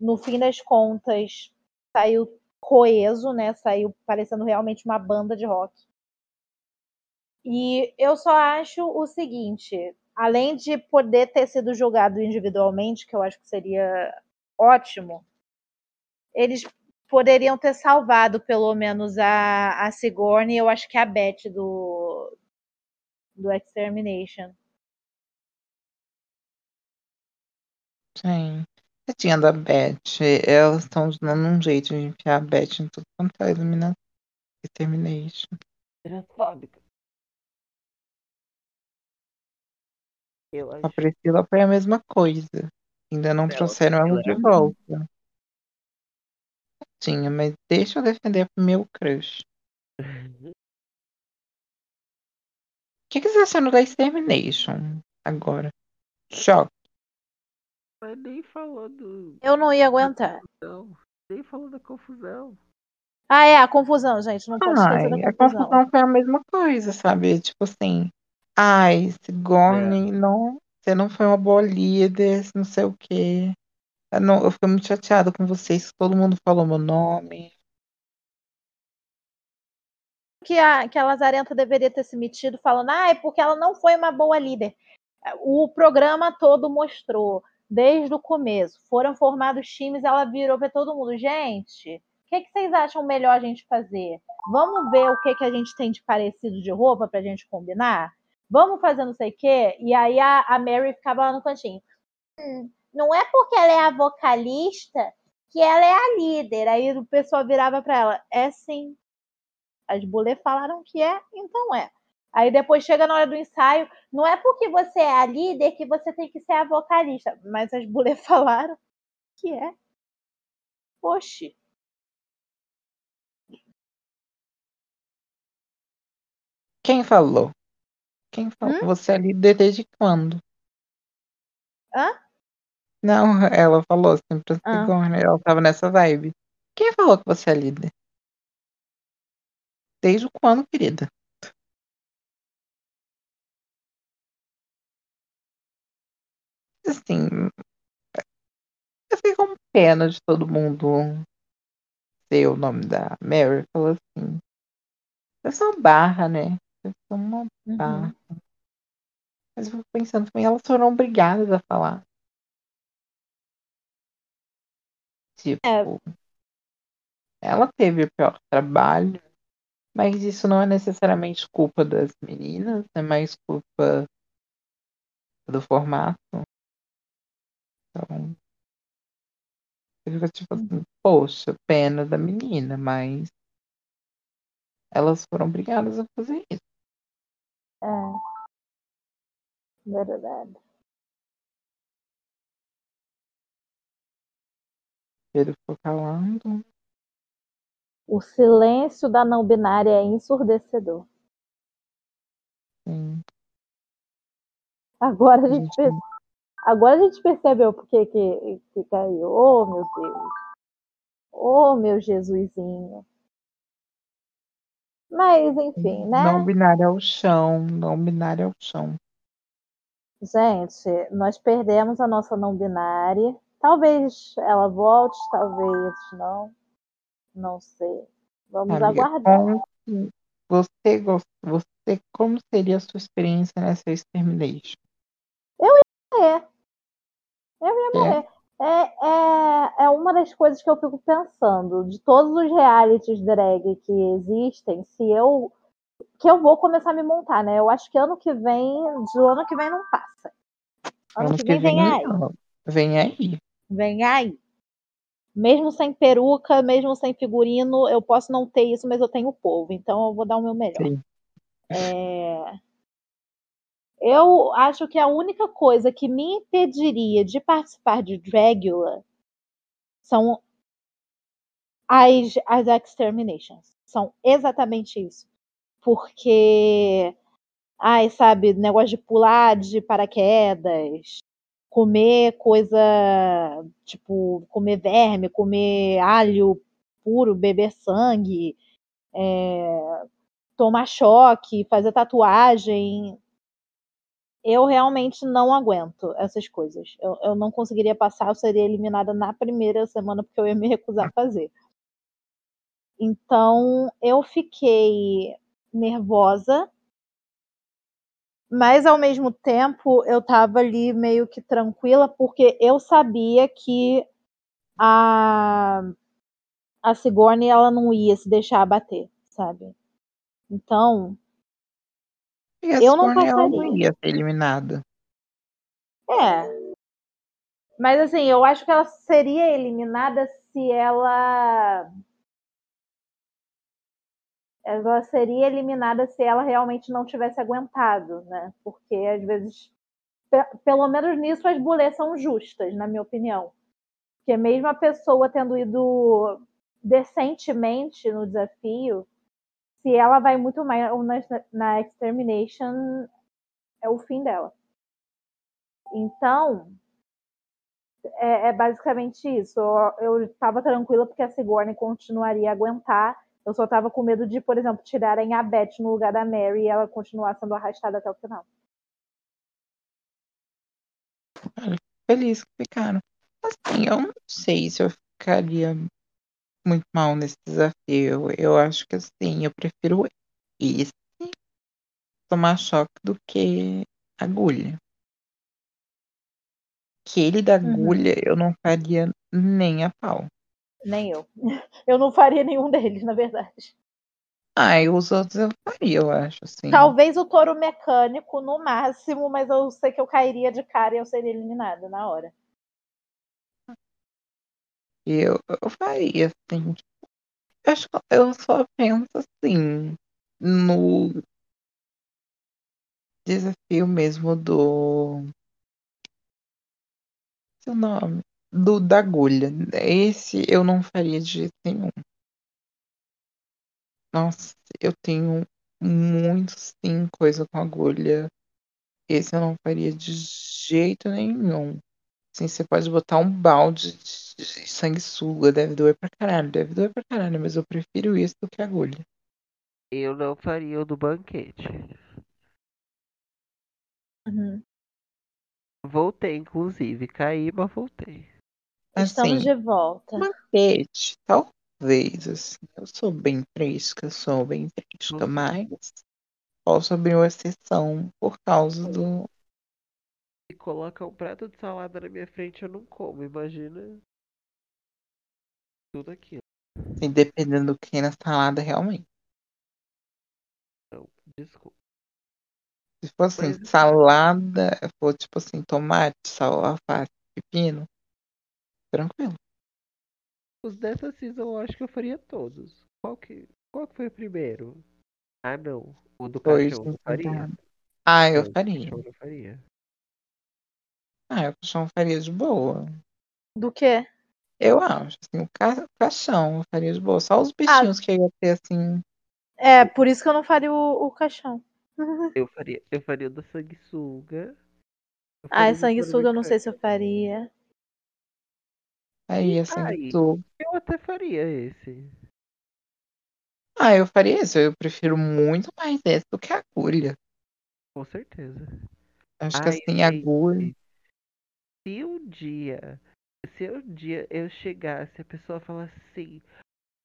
no fim das contas saiu coeso, né? Saiu parecendo realmente uma banda de rock. E eu só acho o seguinte, além de poder ter sido julgado individualmente, que eu acho que seria ótimo, eles poderiam ter salvado pelo menos a, a Sigourney e eu acho que a Beth do, do Extermination. Sim. Tinha da Beth. Elas estão dando um jeito de enfiar a Beth em tudo quanto é eliminação. Termination. Transfóbica. Eu A acho. Priscila foi a mesma coisa. Ainda não Ela- trouxeram ela de era volta. Tinha, mas deixa eu defender meu crush. O (laughs) que, que você tá achando da Extermination agora? Choque. Mas nem falou do. Eu não ia aguentar. Não. Nem falou da confusão. Ah, é, a confusão, gente. Não esquecer Ai, da a confusão. confusão foi a mesma coisa, sabe? Tipo assim, ai, Sigourney, não, você não foi uma boa líder, não sei o quê. Eu, não, eu fiquei muito chateada com vocês, todo mundo falou meu nome. que a, que a Lazarenta deveria ter se metido falando, ah, é porque ela não foi uma boa líder. O programa todo mostrou, desde o começo, foram formados times, ela virou para todo mundo, gente, o que, que vocês acham melhor a gente fazer? Vamos ver o que, que a gente tem de parecido de roupa pra gente combinar? Vamos fazer não sei o quê? E aí a, a Mary ficava lá no cantinho. "Hum, não é porque ela é a vocalista que ela é a líder. Aí o pessoal virava para ela, é sim, as bulê falaram que é, então é. Aí depois chega na hora do ensaio, não é porque você é a líder que você tem que ser a vocalista, mas as bulê (laughs) falaram que é. Oxi. Quem falou? Quem falou? Hum? Você é líder desde quando? Hã? Não, (laughs) ela falou assim pra Ah. Sigourney, ela tava nessa vibe. Quem falou que você é líder? Desde quando, querida? Assim, eu fiquei com pena de todo mundo ser o nome da Mary. Falou assim, eu sou uma barra, né? Eu sou uma Uhum. barra. Mas eu fico pensando também, elas foram obrigadas a falar. Tipo, É. ela teve o pior trabalho, mas isso não é necessariamente culpa das meninas, é mais culpa do formato. Então, eu fico tipo assim, poxa, pena da menina, mas elas foram obrigadas a fazer isso. É. Verdade. Pedro ficou calando. O silêncio da não binária é ensurdecedor. Assim, Agora a gente, Gente, Agora a gente percebeu por que, que, que caiu. Oh, meu Deus. Oh, meu Jesusinho. Mas, enfim, né? Não binário ao chão, não binário ao chão. Gente, nós perdemos a nossa não binária. Talvez ela volte, talvez não. Não sei. Vamos Amiga, aguardar. que você, você, como seria a sua experiência nessa Extermination? É. Eu ia É. morrer. É, é, é uma das coisas que eu fico pensando. De todos os realities drag que existem, se eu. Que eu vou começar a me montar, né? Eu acho que ano que vem, do ano que vem não passa. Ano, que vem vem aí. não. Vem aí. Vem aí. Mesmo sem peruca, mesmo sem figurino, eu posso não ter isso, mas eu tenho o povo. Então eu vou dar o meu melhor. É, Eu acho que a única coisa que me impediria de participar de Dragula são as, as exterminations. São exatamente isso. Porque, ai, sabe, negócio de pular de paraquedas, comer coisa, tipo, comer verme, comer alho puro, beber sangue, é, tomar choque, fazer tatuagem. Eu realmente não aguento essas coisas. Eu, eu não conseguiria passar, eu seria eliminada na primeira semana porque eu ia me recusar a fazer. Então eu fiquei nervosa, mas ao mesmo tempo eu tava ali meio que tranquila porque eu sabia que a a Sigourney ela não ia se deixar abater, sabe? Então, E a Eu não Sigourney, ela não passaria. ia ser eliminada. é. Mas assim, eu acho que ela seria eliminada se ela ela seria eliminada se ela realmente não tivesse aguentado, né? Porque às vezes, pe- pelo menos nisso, as bullies são justas, na minha opinião. Porque mesmo a pessoa tendo ido decentemente no desafio, se ela vai muito mais na, na Extermination, é o fim dela. Então, é, é basicamente isso. Eu estava tranquila porque a Sigourney continuaria a aguentar. Eu só estava com medo de, por exemplo, tirarem a Beth no lugar da Mary e ela continuar sendo arrastada até o final. Feliz que ficaram. Assim, eu não sei se eu ficaria muito mal nesse desafio. Eu acho que assim, eu prefiro esse tomar choque do que agulha. Aquele da Uhum. agulha eu não faria nem a pau. Nem eu. (laughs) Eu não faria nenhum deles, na verdade. Ah, e os outros eu faria, eu acho, assim. Talvez o touro mecânico no máximo, mas eu sei que eu cairia de cara e eu seria eliminada na hora. Eu, eu faria, assim. Eu acho eu só penso assim no desafio mesmo do. Seu nome? Do da agulha. Esse eu não faria de jeito nenhum. Nossa, eu tenho muito sim coisa com agulha. Esse eu não faria de jeito nenhum. Assim, você pode botar um balde de sanguessuga, deve doer pra caralho, deve doer pra caralho, mas eu prefiro isso do que agulha. Eu não faria o do banquete. Uhum. Voltei, inclusive. Caí, mas voltei. Estamos Assim, de volta. Banquete, talvez, assim. Eu sou bem fresca, sou bem fresca, Uhum. mas posso abrir uma exceção por causa do. Se coloca um prato de salada na minha frente, eu não como. Imagina tudo aquilo. Assim, dependendo do que tem na salada, realmente. Desculpa. Se for assim, Mas- salada, for tipo assim, tomate, sal, alface, pepino, tranquilo. Os dessa season eu acho que eu faria todos. Qual que, qual que foi o primeiro? Ah, não. O do Foi cachorro eu faria. Ah, eu do faria. eu faria. Ah, eu faria de boa. Do quê? Eu acho, assim, o ca- caixão eu faria de boa. Só os bichinhos que eu ia ter, assim. É, por isso que eu não faria o, o caixão. (laughs) Eu faria, eu faria o da sanguessuga. Eu Ai, faria o do sanguessuga eu não sei se eu faria. Aí, assim, Ai. tu- Eu até faria esse. Ah, eu faria isso. Eu prefiro muito mais esse do que a agulha. Com certeza. Acho que Ai, assim, agulha. se um dia, se um dia eu chegasse, a pessoa falasse assim,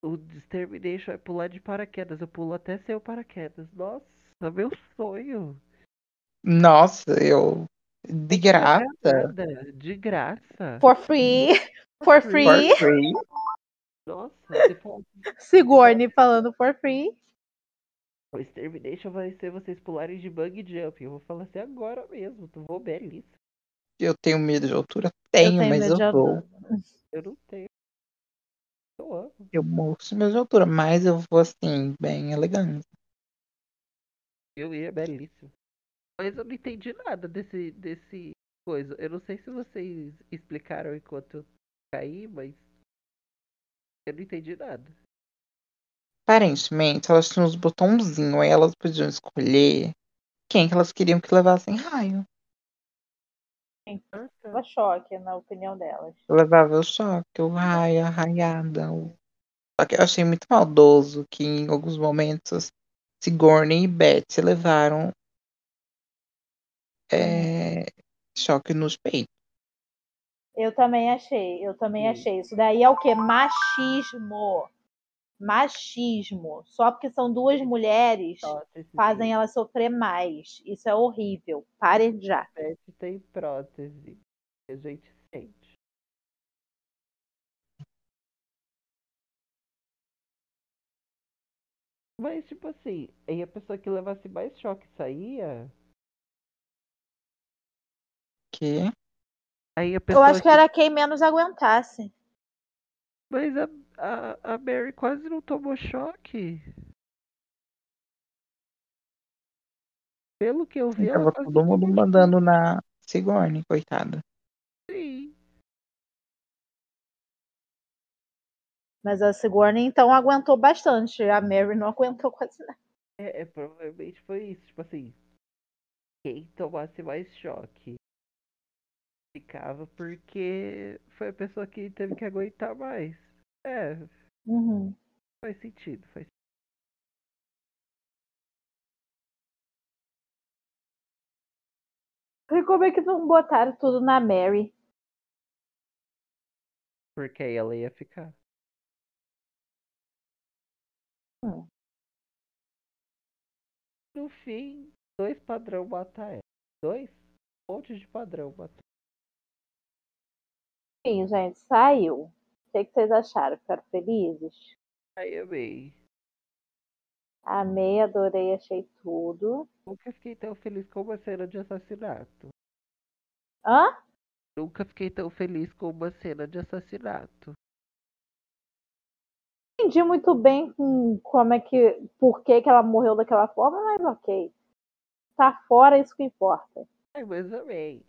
o Extermination vai pular de paraquedas, eu pulo até sem o paraquedas. Nossa, meu sonho. Nossa, eu. De graça. de graça. For free. For For free. free. Nossa, (laughs) Sigourney falando for free. o Extermination vai ser vocês pularem de bug jump. Eu vou falar assim agora mesmo, tu vou belíssimo. Eu tenho medo de altura? Eu Tenho, tenho mas eu vou. Eu não tenho. Eu amo. Eu morro de medo de altura, mas eu vou assim, bem elegante. Eu ia belíssimo. Mas eu não entendi nada desse, desse coisa. Eu não sei se vocês explicaram enquanto eu caí, mas eu não entendi nada. Aparentemente, elas tinham uns botãozinhos, aí elas podiam escolher quem que elas queriam que levassem raio. Ah, tá. Tava choque, na opinião delas. Levava o choque, o raio, a raiada. O... Só que eu achei muito maldoso que em alguns momentos Sigourney e Betty levaram é, choque nos peitos. Eu também achei, eu também Sim. achei. Isso daí é o que? Machismo. Machismo. Só porque são duas mulheres Prótese, fazem sim. elas sofrer mais. Isso é horrível. Parem já. Pet tem prótese. A gente sente. Mas, tipo assim, aí a pessoa que levasse mais choque saía. Que Aí a Eu pessoa acho que era quem menos aguentasse. Mas a, a, a Mary quase não tomou choque. Pelo que eu vi, ela tava todo mundo mandando na Sigourney, coitada. Sim. Mas a Sigourney, então, aguentou bastante. A Mary não aguentou quase nada. É, é, provavelmente foi isso. Tipo assim, quem tomasse mais choque ficava porque foi a pessoa que teve que aguentar mais. É, Uhum. faz sentido. Faz... E como é que não botaram tudo na Mary? Porque aí ela ia ficar. Hum. No fim, dois padrão matar ela. Dois? Um monte de padrão matar. Sim, gente, saiu. O que, que vocês acharam? Ficaram felizes? Aí amei. Amei, adorei, achei tudo. Nunca fiquei tão feliz com uma cena de assassinato. Hã? Nunca fiquei tão feliz com uma cena de assassinato. Entendi muito bem como é que. por que, que ela morreu daquela forma, mas ok. Tá fora, isso que importa. Ai, mas amei.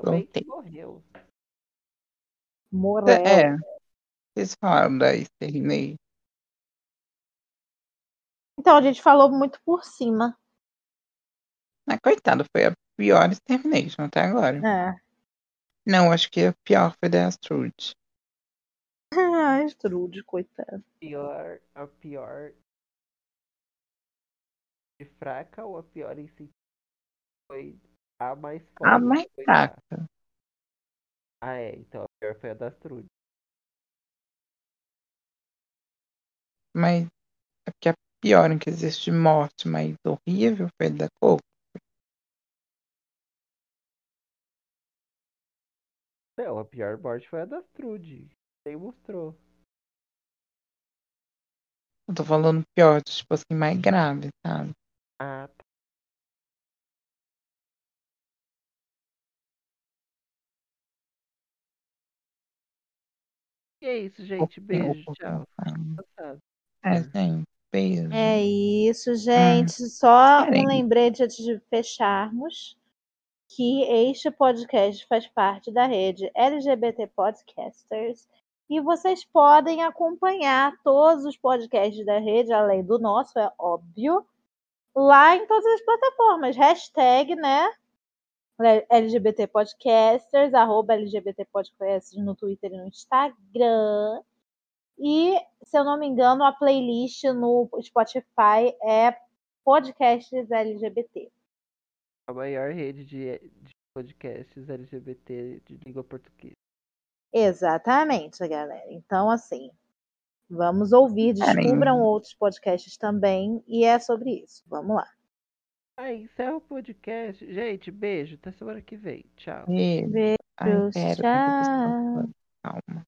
Também que Gostei. morreu. Morreu. É, vocês falaram da Exterminei. Então, a gente falou muito por cima. Ah, coitada, foi a pior Extermination até agora. É. Não, acho que a pior foi da Astrude. Ai, Strude, coitada. Pior, a pior. De fraca ou a pior em si? Foi a mais forte. A mais fraca. Ah, é. Então a pior foi a da Trude. Mas é porque a pior em que existe morte mais horrível foi a da Coco. Não, a pior morte foi a da Trude. Nem mostrou. Eu tô falando pior, tipo assim, mais grave, sabe? Ah, tá. E é isso, gente. Beijo, tchau. É, gente, beijo. É isso, gente. Só um lembrete antes de fecharmos que este podcast faz parte da rede LGBT Podcasters e vocês podem acompanhar todos os podcasts da rede, além do nosso, é óbvio, lá em todas as plataformas. Hashtag, né? LGBT Podcasters, arroba LGBT Podcasters no Twitter e no Instagram. E, se eu não me engano, a playlist no Spotify é Podcasts LGBT. A maior rede de, de podcasts LGBT de língua portuguesa. Exatamente, galera. Então, assim, vamos ouvir, descubram outros podcasts também, e é sobre isso. Vamos lá. Aí, encerra o podcast. Gente, beijo. Até semana que vem. Tchau. Beijo. Beijos, Ai, pera, tchau. Calma.